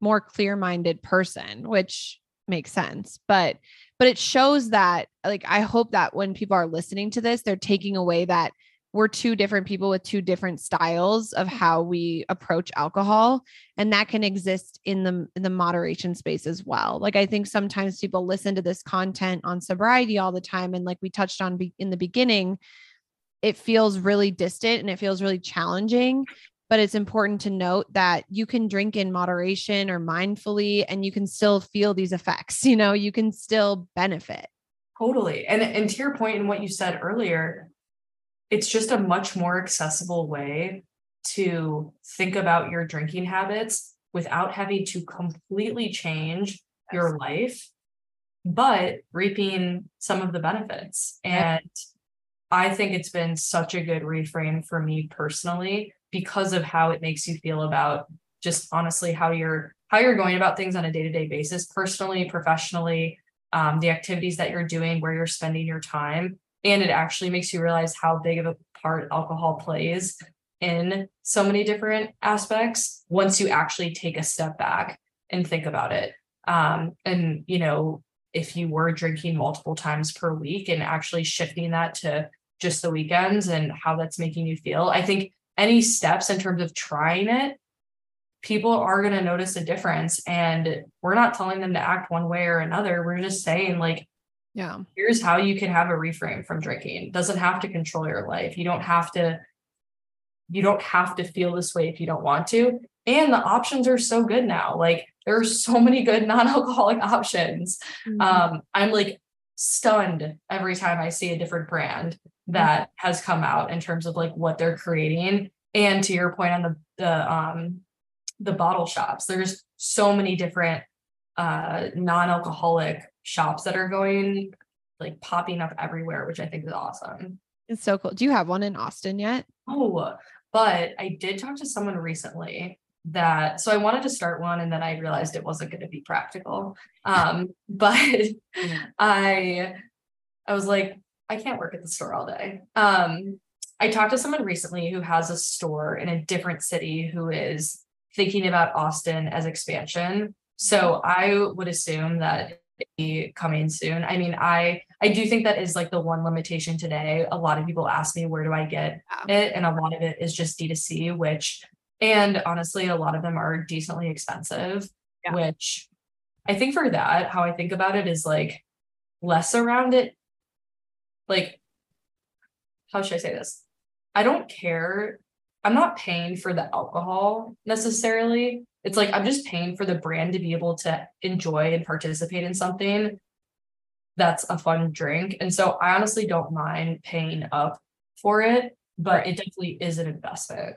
more clear minded person, which makes sense. But, but it shows that, like, I hope that when people are listening to this, they're taking away that we're two different people with two different styles of how we approach alcohol and that can exist in the in the moderation space as well like i think sometimes people listen to this content on sobriety all the time and like we touched on be- in the beginning it feels really distant and it feels really challenging but it's important to note that you can drink in moderation or mindfully and you can still feel these effects <laughs> you know you can still benefit. Totally. And and to your point in what you said earlier it's just a much more accessible way to think about your drinking habits without having to completely change your life, but reaping some of the benefits. And I think it's been such a good reframe for me personally because of how it makes you feel about just honestly how you're how you're going about things on a day-to-day basis personally professionally um, the activities that you're doing where you're spending your time. And it actually makes you realize how big of a part alcohol plays in so many different aspects once you actually take a step back and think about it. Um, and you know if you were drinking multiple times per week and actually shifting that to just the weekends and how that's making you feel i think any steps in terms of trying it people are going to notice a difference and we're not telling them to act one way or another we're just saying like yeah. Here's how you can have a reframe from drinking. It doesn't have to control your life. You don't have to you don't have to feel this way if you don't want to. And the options are so good now. Like there are so <laughs> many good non-alcoholic options. Mm-hmm. Um, I'm like stunned every time I see a different brand that has come out in terms of like what they're creating. And to your point on the the um the bottle shops, there's so many different uh non-alcoholic shops that are going like popping up everywhere, which I think is awesome. It's so cool. Do you have one in Austin yet? Oh, but I did talk to someone recently that so I wanted to start one and then I realized it wasn't going to be practical. Um, <laughs> but I I was like, I can't work at the store all day. Um, I talked to someone recently who has a store in a different city who is thinking about Austin as expansion. So I would assume that be coming soon. I mean, I I do think that is like the one limitation today. A lot of people ask me where do I get it, and a lot of it is just D2C, which and honestly, a lot of them are decently expensive. Yeah. Which I think for that, how I think about it is like less around it. Like, how should I say this? I don't care. I'm not paying for the alcohol necessarily it's like I'm just paying for the brand to be able to enjoy and participate in something that's a fun drink. And so I honestly don't mind paying up for it, but it definitely is an investment.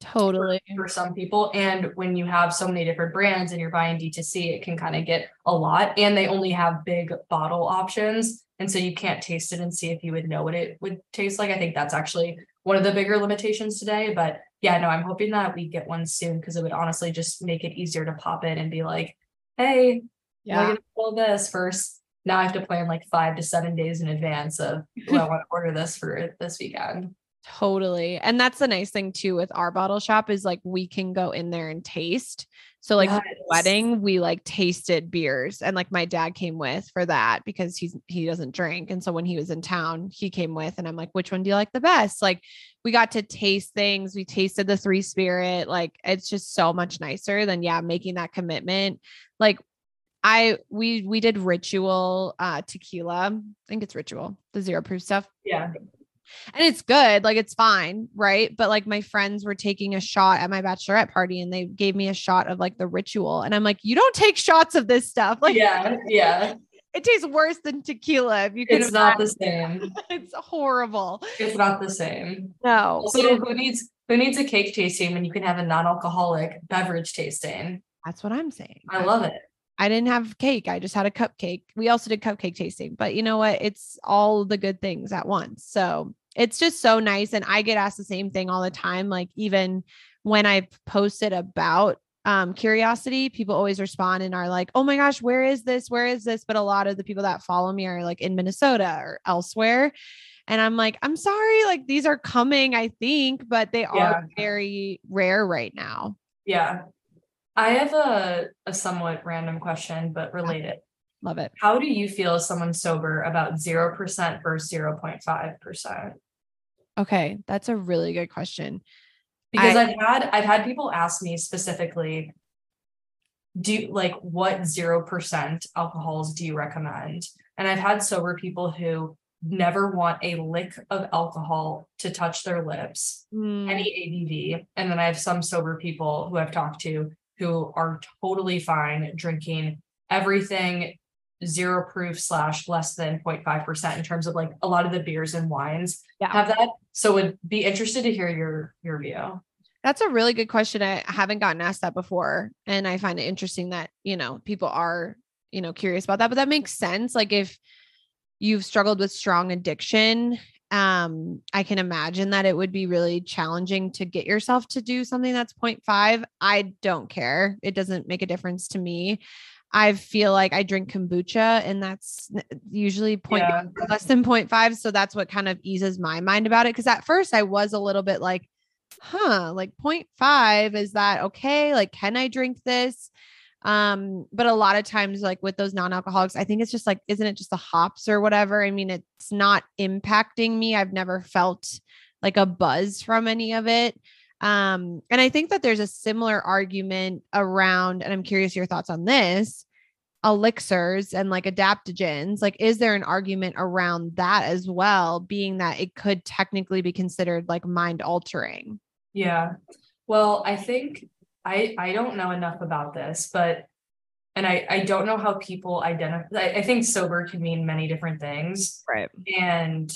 Totally. For, for some people. And when you have so many different brands and you're buying D2C, it can kind of get a lot. And they only have big bottle options. And so you can't taste it and see if you would know what it would taste like. I think that's actually one of the bigger limitations today. But yeah, no, I'm hoping that we get one soon because it would honestly just make it easier to pop in and be like, hey, yeah, we're gonna pull this first. Now I have to plan like five to seven days in advance of oh, I want to <laughs> order this for this weekend. Totally. And that's the nice thing too with our bottle shop is like we can go in there and taste. So like yes. wedding, we like tasted beers and like my dad came with for that because he's he doesn't drink. And so when he was in town, he came with and I'm like, which one do you like the best? Like we got to taste things. We tasted the three spirit. Like it's just so much nicer than yeah, making that commitment. Like I we we did ritual uh tequila. I think it's ritual, the zero proof stuff. Yeah and it's good like it's fine right? But like my friends were taking a shot at my bachelorette party and they gave me a shot of like the ritual. And i'm like you don't take shots of this stuff. <laughs> Like yeah yeah. it tastes worse than tequila if you can it's not the same. <laughs> It's horrible. It's not the same. No. So who needs who needs a cake tasting when you can have a non-alcoholic beverage tasting? That's what i'm saying. I love it I didn't have cake. I just had a cupcake. We also did cupcake tasting, but you know what? It's all the good things at once. So it's just so nice. And I get asked the same thing all the time. Like, even when I posted about um, curiosity, people always respond and are like, oh my gosh, where is this? Where is this? But a lot of the people that follow me are like in Minnesota or elsewhere. And I'm like, I'm sorry, like these are coming, I think, but they yeah. are very rare right now. Yeah. I have a, a somewhat random question, but related. Love it. How do you feel as someone sober about 0% versus 0.5%? Okay, that's a really good question. Because I, have had I've had people ask me specifically, do like what 0% alcohols do you recommend? And I've had sober people who never want a lick of alcohol to touch their lips, mm. any ABV. And then I have some sober people who I've talked to who are totally fine drinking everything zero proof slash less than 0.5% in terms of like a lot of the beers and wines yeah. have that. So would be interested to hear your your view. That's a really good question. I haven't gotten asked that before. And I find it interesting that, you know, people are, you know, curious about that. But that makes sense. Like if you've struggled with strong addiction um i can imagine that it would be really challenging to get yourself to do something that's 0.5 i don't care. It doesn't make a difference to me. I feel like i drink kombucha and that's usually point yeah. less than 0.5 so that's what kind of eases my mind about it. Because at first i was a little bit like huh like 0.5 is that okay? Like can i drink this um, but a lot of times, like with those non alcoholics, I think it's just like, isn't it just the hops or whatever? I mean, it's not impacting me. I've never felt like a buzz from any of it. Um, and I think that there's a similar argument around, and I'm curious your thoughts on this elixirs and like adaptogens like is there an argument around that as well being that it could technically be considered like mind altering yeah well i think I I don't know enough about this, but and I I don't know how people identify. I, I think sober can mean many different things, right? And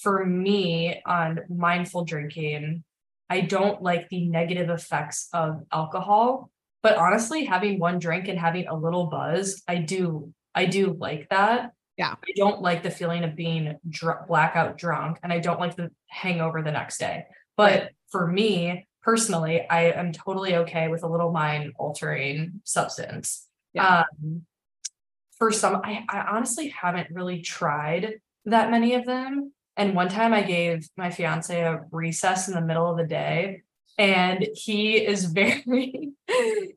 for me, on mindful drinking, I don't like the negative effects of alcohol. But honestly, having one drink and having a little buzz, I do I do like that. Yeah. I don't like the feeling of being dr- blackout drunk and I don't like the hangover the next day. But right. for me, personally, I am totally okay with a little mind altering substance. Yeah. Um, for some, I, I honestly haven't really tried that many of them. And one time I gave my fiance a recess in the middle of the day and he is <laughs> very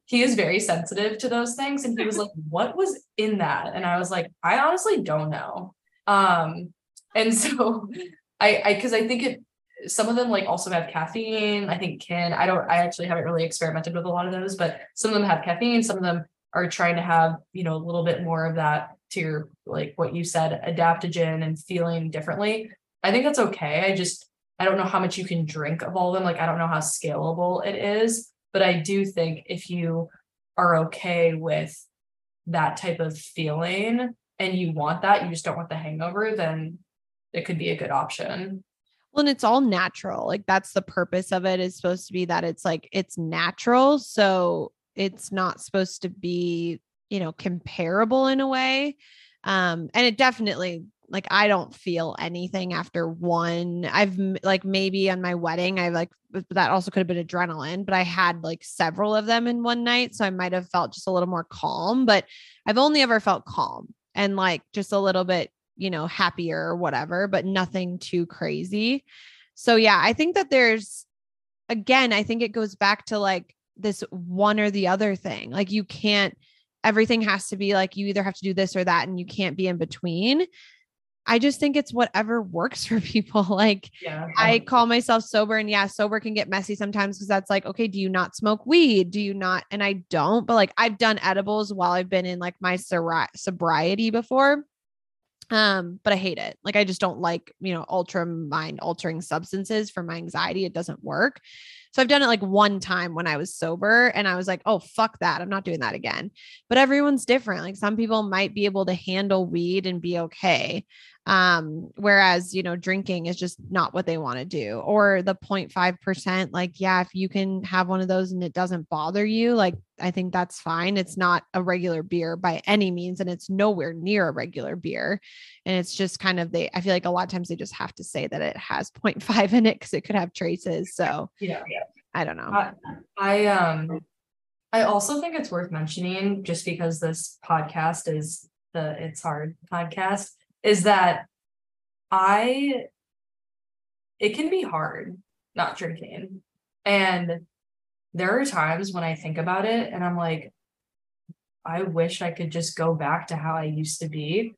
he is very sensitive to those things and he was like <laughs> what was in that and i was like i honestly don't know um and so <laughs> i i because i think it some of them like also have caffeine. I think can I don't I actually haven't really experimented with a lot of those, but some of them have caffeine. Some of them are trying to have you know a little bit more of that to your like what you said adaptogen and feeling differently. I think that's okay. I just I don't know how much you can drink of all of them. Like I don't know how scalable it is, but I do think if you are okay with that type of feeling and you want that, you just don't want the hangover, then it could be a good option. Well, and it's all natural. Like that's the purpose of it is supposed to be that it's like it's natural. So it's not supposed to be, you know, comparable in a way. Um, and it definitely like I don't feel anything after one. I've like maybe on my wedding, I like that also could have been adrenaline, but I had like several of them in one night. So I might have felt just a little more calm, but I've only ever felt calm and like just a little bit, you know, happier or whatever, but nothing too crazy. So yeah, I think that there's again, I think it goes back to like this one or the other thing. Like you can't everything has to be like you either have to do this or that and you can't be in between. I just think it's whatever works <laughs> for people. Like yeah, I call myself sober and yeah, sober can get messy sometimes because that's like, okay, do you not smoke weed? Do you not? And I don't, but like I've done edibles while I've been in like my sobriety before. Um, but I hate it. Like I just don't like, you know, ultra mind altering substances for my anxiety. It doesn't work. So I've done it like one time when I was sober and I was like, oh, fuck that. I'm not doing that again. But everyone's different. Like some people might be able to handle weed and be okay. Um, whereas, you know, drinking is just not what they want to do. Or the 0.5%, like, yeah, if you can have one of those and it doesn't bother you, like, I think that's fine. It's not a regular beer by any means, and it's nowhere near a regular beer. And it's just kind of they, I feel like a lot of times they just have to say that it has 0.5 in it because it could have traces. So, yeah, yeah. I don't know. I, I, um, I also think it's worth mentioning just because this podcast is the It's Hard podcast is that I it can be hard not drinking. And there are times when I think about it and I'm like, I wish I could just go back to how I used to be.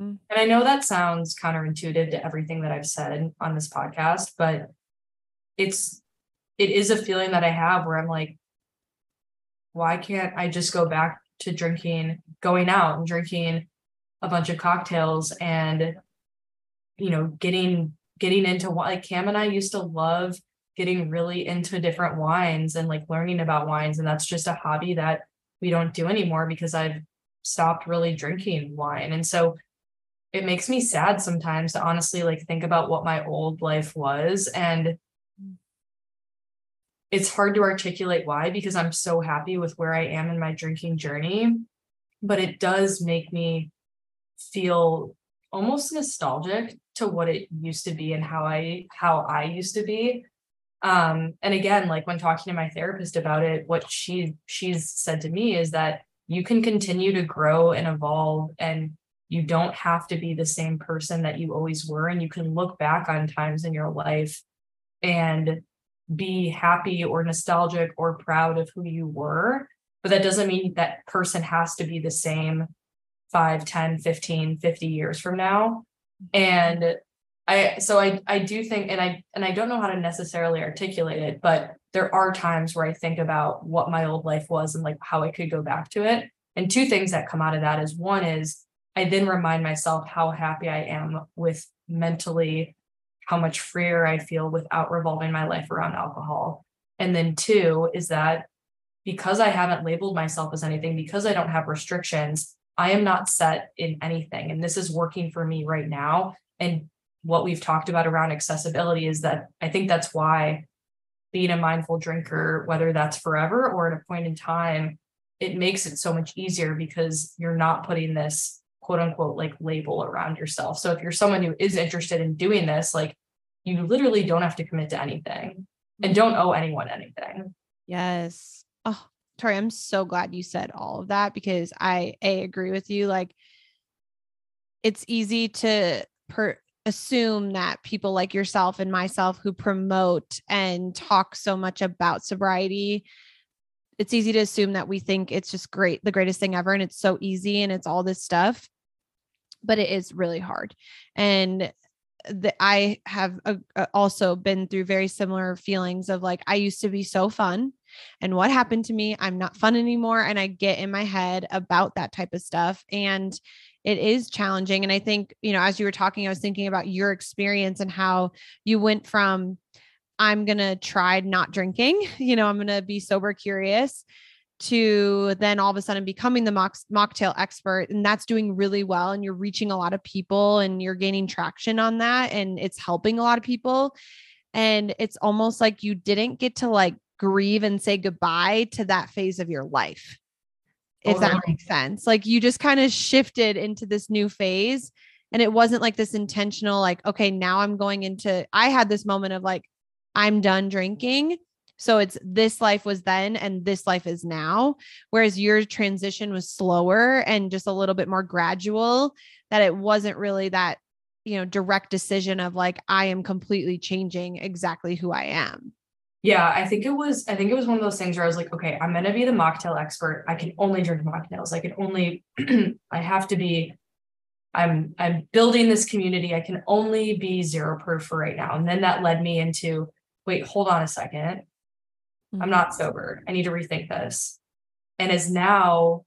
Mm-hmm. And I know that sounds counterintuitive to everything that I've said on this podcast, but it's it is a feeling that I have where I'm like, why can't I just go back to drinking, going out and drinking a bunch of cocktails and you know getting getting into what like cam and i used to love getting really into different wines and like learning about wines and that's just a hobby that we don't do anymore because i've stopped really drinking wine. And so it makes me sad sometimes to honestly like think about what my old life was and it's hard to articulate why because i'm so happy with where i am in my drinking journey but it does make me feel almost nostalgic to what it used to be and how I how I used to be. Um, and again, like when talking to my therapist about it, what she she's said to me is that you can continue to grow and evolve and you don't have to be the same person that you always were and you can look back on times in your life and be happy or nostalgic or proud of who you were but that doesn't mean that person has to be the same 5 10 15 50 years from now. And i so i i do think and i and i don't know how to necessarily articulate it but there are times where i think about what my old life was and like how i could go back to it. And two things that come out of that is one is i then remind myself how happy i am with mentally how much freer i feel without revolving my life around alcohol and then two is that because i haven't labeled myself as anything because i don't have restrictions I am not set in anything. And this is working for me right now. And what we've talked about around accessibility is that I think that's why being a mindful drinker, whether that's forever or at a point in time, it makes it so much easier because you're not putting this quote unquote like label around yourself. So if you're someone who is interested in doing this, like you literally don't have to commit to anything and don't owe anyone anything. Yes. Oh, Tori, I'm so glad you said all of that because I a agree with you. Like it's easy to per assume that people like yourself and myself who promote and talk so much about sobriety it's easy to assume that we think it's just great the greatest thing ever and it's so easy and it's all this stuff but it is really hard. And that I have uh, uh, also been through very similar feelings of like I used to be so fun and what happened to me I'm not fun anymore and I get in my head about that type of stuff and it is challenging and I think you know as you were talking I was thinking about your experience and how you went from I'm going to try not drinking <laughs> you know I'm going to be sober curious to then all of a sudden becoming the mock, mocktail expert and that's doing really well and you're reaching a lot of people and you're gaining traction on that and it's helping a lot of people and it's almost like you didn't get to like grieve and say goodbye to that phase of your life if that makes sense like you just kind of shifted into this new phase And it wasn't like this intentional, like, okay, now I'm going into, I had this moment of like, I'm done drinking. So it's this life was then and this life is now. Whereas your transition was slower and just a little bit more gradual, that it wasn't really that, you know, direct decision of like, I am completely changing exactly who I am. Yeah, I think it was I think it was one of those things where I was like, okay, I'm gonna be the mocktail expert. I can only drink mocktails. I can only <clears throat> I have to be I'm I'm building this community. I can only be zero proof for right now. And then that led me into wait, hold on a 2nd i I'm mm-hmm. not sober. I need to rethink this. And is now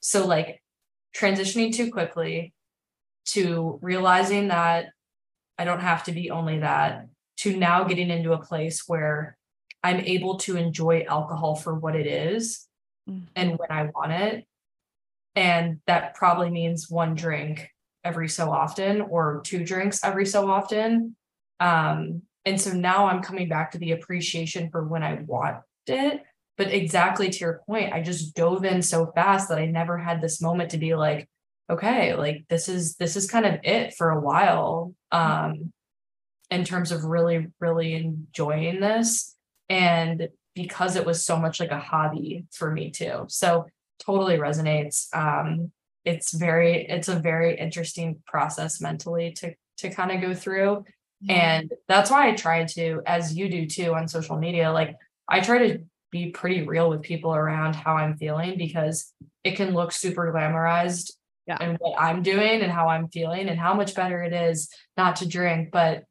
so like transitioning too quickly to realizing that I don't have to be only that to now getting into a place where I'm able to enjoy alcohol for what it is mm-hmm. and when I want it. And that probably means one drink every so often or two drinks every so often. Um, and so now I'm coming back to the appreciation for when I want it. But exactly to your point, I just dove in so fast that I never had this moment to be like, okay, like this is this is kind of it for a while. Um, in terms of really, really enjoying this and because it was so much like a hobby for me too so totally resonates um it's very it's a very interesting process mentally to to kind of go through and that's why i try to as you do too on social media like i try to be pretty real with people around how i'm feeling because it can look super glamorized yeah. and what i'm doing and how i'm feeling and how much better it is not to drink but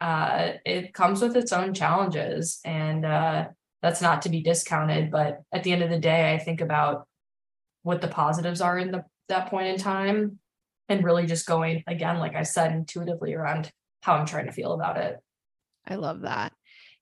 uh, it comes with its own challenges and uh, that's not to be discounted but at the end of the day i think about what the positives are in the, that point in time and really just going again like i said intuitively around how i'm trying to feel about it. I love that.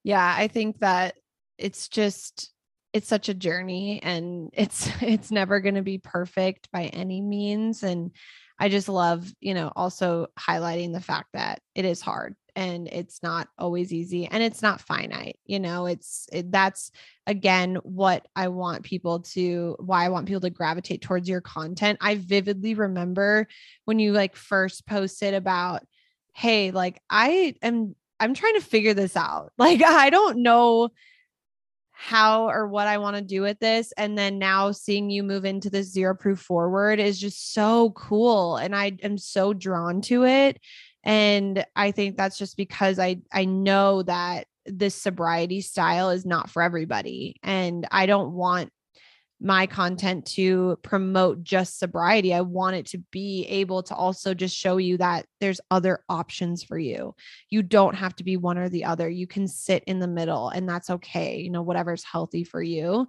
Yeah i think that it's just it's such a journey and <laughs> it's it's never going to be perfect by any means and i just love you know also highlighting the fact that it is hard and it's not always easy and it's not finite you know it's it, that's again what i want people to why i want people to gravitate towards your content. I vividly remember when you like first posted about hey like i am i'm trying to figure this out <laughs> like i don't know how or what I want to do with this. And then now seeing you move into this zero proof forward is just so cool. And I am so drawn to it and i think that's just because i i know that this sobriety style is not for everybody and i don't want my content to promote just sobriety. I want it to be able to also just show you that there's other options for you. You don't have to be one or the other. You can sit in the middle and that's okay. You know, whatever's healthy for you.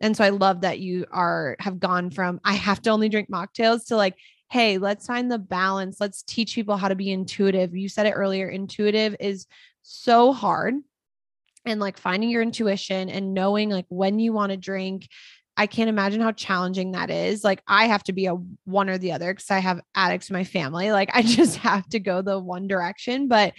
And so I love that you are have gone from I have to only drink mocktails to like hey, let's find the balance. Let's teach people how to be intuitive. You said it earlier, intuitive is so hard. And like finding your intuition and knowing like when you want to drink. I can't imagine how challenging that is. Like I have to be a one or the other because I have addicts in my family. Like I <laughs> just have to go the one direction, but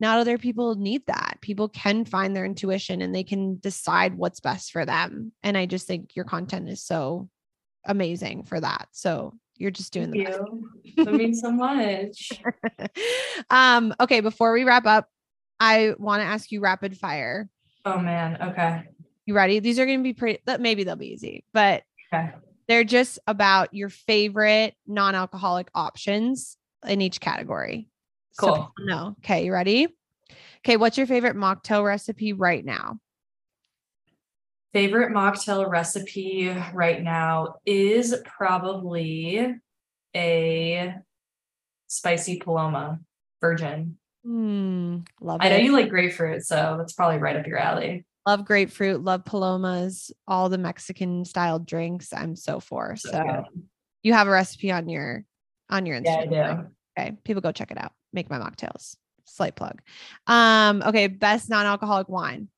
not other people need that. People can find their intuition and they can decide what's best for them. And I just think your content is so amazing for that. So you're just doing Thank the you. That means so much. <laughs> um, okay, before we wrap up, I want to ask you rapid fire. Oh man. Okay. You ready? These are gonna be pretty maybe they'll be easy, but okay. they're just about your favorite non-alcoholic options in each category. Cool. So, no. Okay, you ready? Okay, what's your favorite mocktail recipe right now? Favorite mocktail recipe right now is probably a spicy paloma virgin. Mm, love I know you like grapefruit, so that's probably right up your alley. Love grapefruit, love palomas, all the Mexican style drinks. I'm so for. So, so you have a recipe on your on your Instagram. Yeah, I do. Okay. People go check it out. Make my mocktails. Slight plug. Um, okay, best non-alcoholic wine.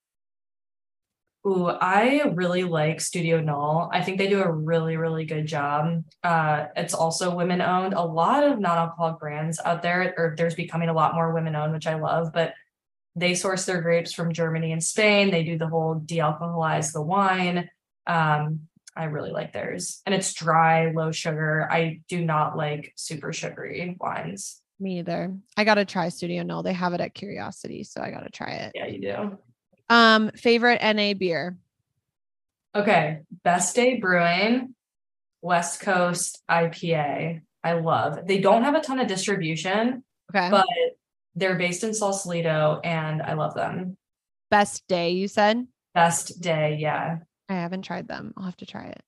Ooh, I really like Studio Null. I think they do a really, really good job. Uh, it's also women owned. A lot of non-alcoholic brands out there, or there's becoming a lot more women owned, which I love. But they source their grapes from Germany and Spain. They do the whole de-alcoholize the wine. Um, I really like theirs. And it's dry, low sugar. I do not like super sugary wines. Me either. I gotta try Studio Null. They have it at Curiosity, so I gotta try it. Yeah, you do. Um, favorite NA beer. Okay. Best Day Brewing, West Coast IPA. I love. They don't have a ton of distribution, Okay. but they're based in Sausalito and I love them. Best day, you said? Best Day, yeah. I haven't tried them. I'll have to try it.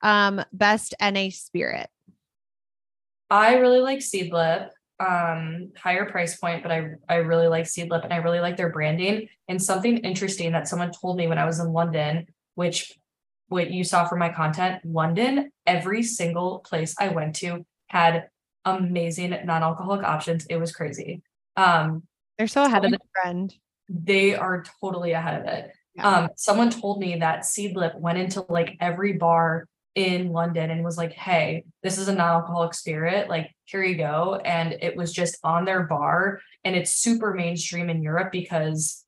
Um, best NA spirit. I really like Seedlip. Um, higher price point, but I I really like Seedlip and I really like their branding. And something interesting that someone told me when I was in London, which what you saw from my content, London, every single place I went to had amazing non-alcoholic options. It was crazy. Um, They're so ahead of the trend. they are totally ahead of it. Yeah. Um, someone told me that Seedlip went into like every bar in London and was like, "Hey, this is a non-alcoholic spirit. Like, here you go." And it was just on their bar, and it's super mainstream in Europe because,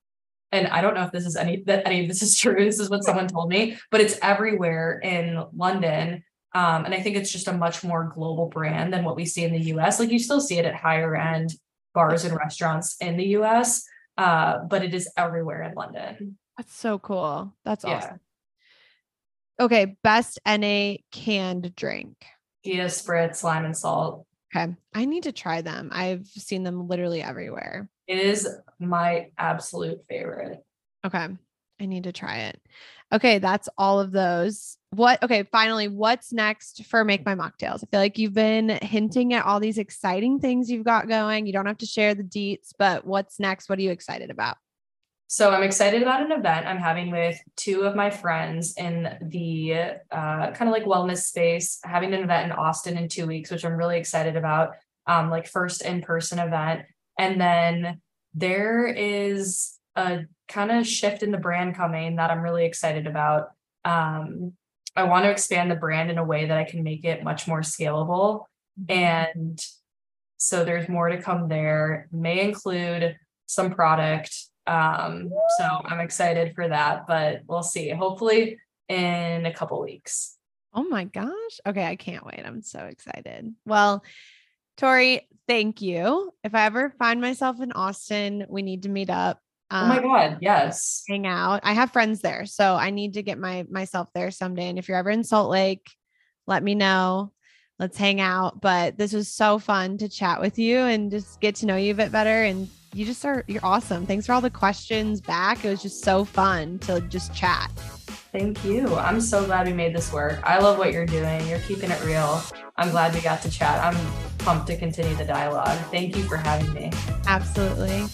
and I don't know if this is any that any of this is true. This is what someone told me, but it's everywhere in London. Um, and I think it's just a much more global brand than what we see in the US. Like you still see it at higher end bars and restaurants in the US, uh, but it is everywhere in London. That's so cool. That's Yeah. awesome. Okay, best NA canned drink. Ghia Spritz, lime and salt. Okay. I need to try them. I've seen them literally everywhere. It is my absolute favorite. Okay. I need to try it. Okay, that's all of those. What okay, finally, what's next for Make My Mocktails? I feel like you've been hinting at all these exciting things you've got going. You don't have to share the deets, but what's next? What are you excited about? So I'm excited about an event I'm having with two of my friends in the uh, kind of like wellness space, having an event in Austin in two weeks, which I'm really excited about. Um, like first in-person event. And then there is a kind of shift in the brand coming that I'm really excited about. Um, I want to expand the brand in a way that I can make it much more scalable. And so there's more to come there, may include some product. Um, so I'm excited for that, but we'll see. Hopefully in a couple weeks. Oh my gosh. Okay, I can't wait. I'm so excited. Well, Tori, thank you. If I ever find myself in Austin, we need to meet up. Oh my um, god, yes. hang out. I have friends there, so I need to get my myself there someday. And if you're ever in Salt Lake, let me know. Let's hang out. But this was so fun to chat with you and just get to know you a bit better. And you just are you're awesome. Thanks for all the questions back. It was just so fun to just chat. Thank you. I'm so glad we made this work. I love what you're doing. You're keeping it real. I'm glad we got to chat. I'm pumped to continue the dialogue. Thank you for having me. Absolutely.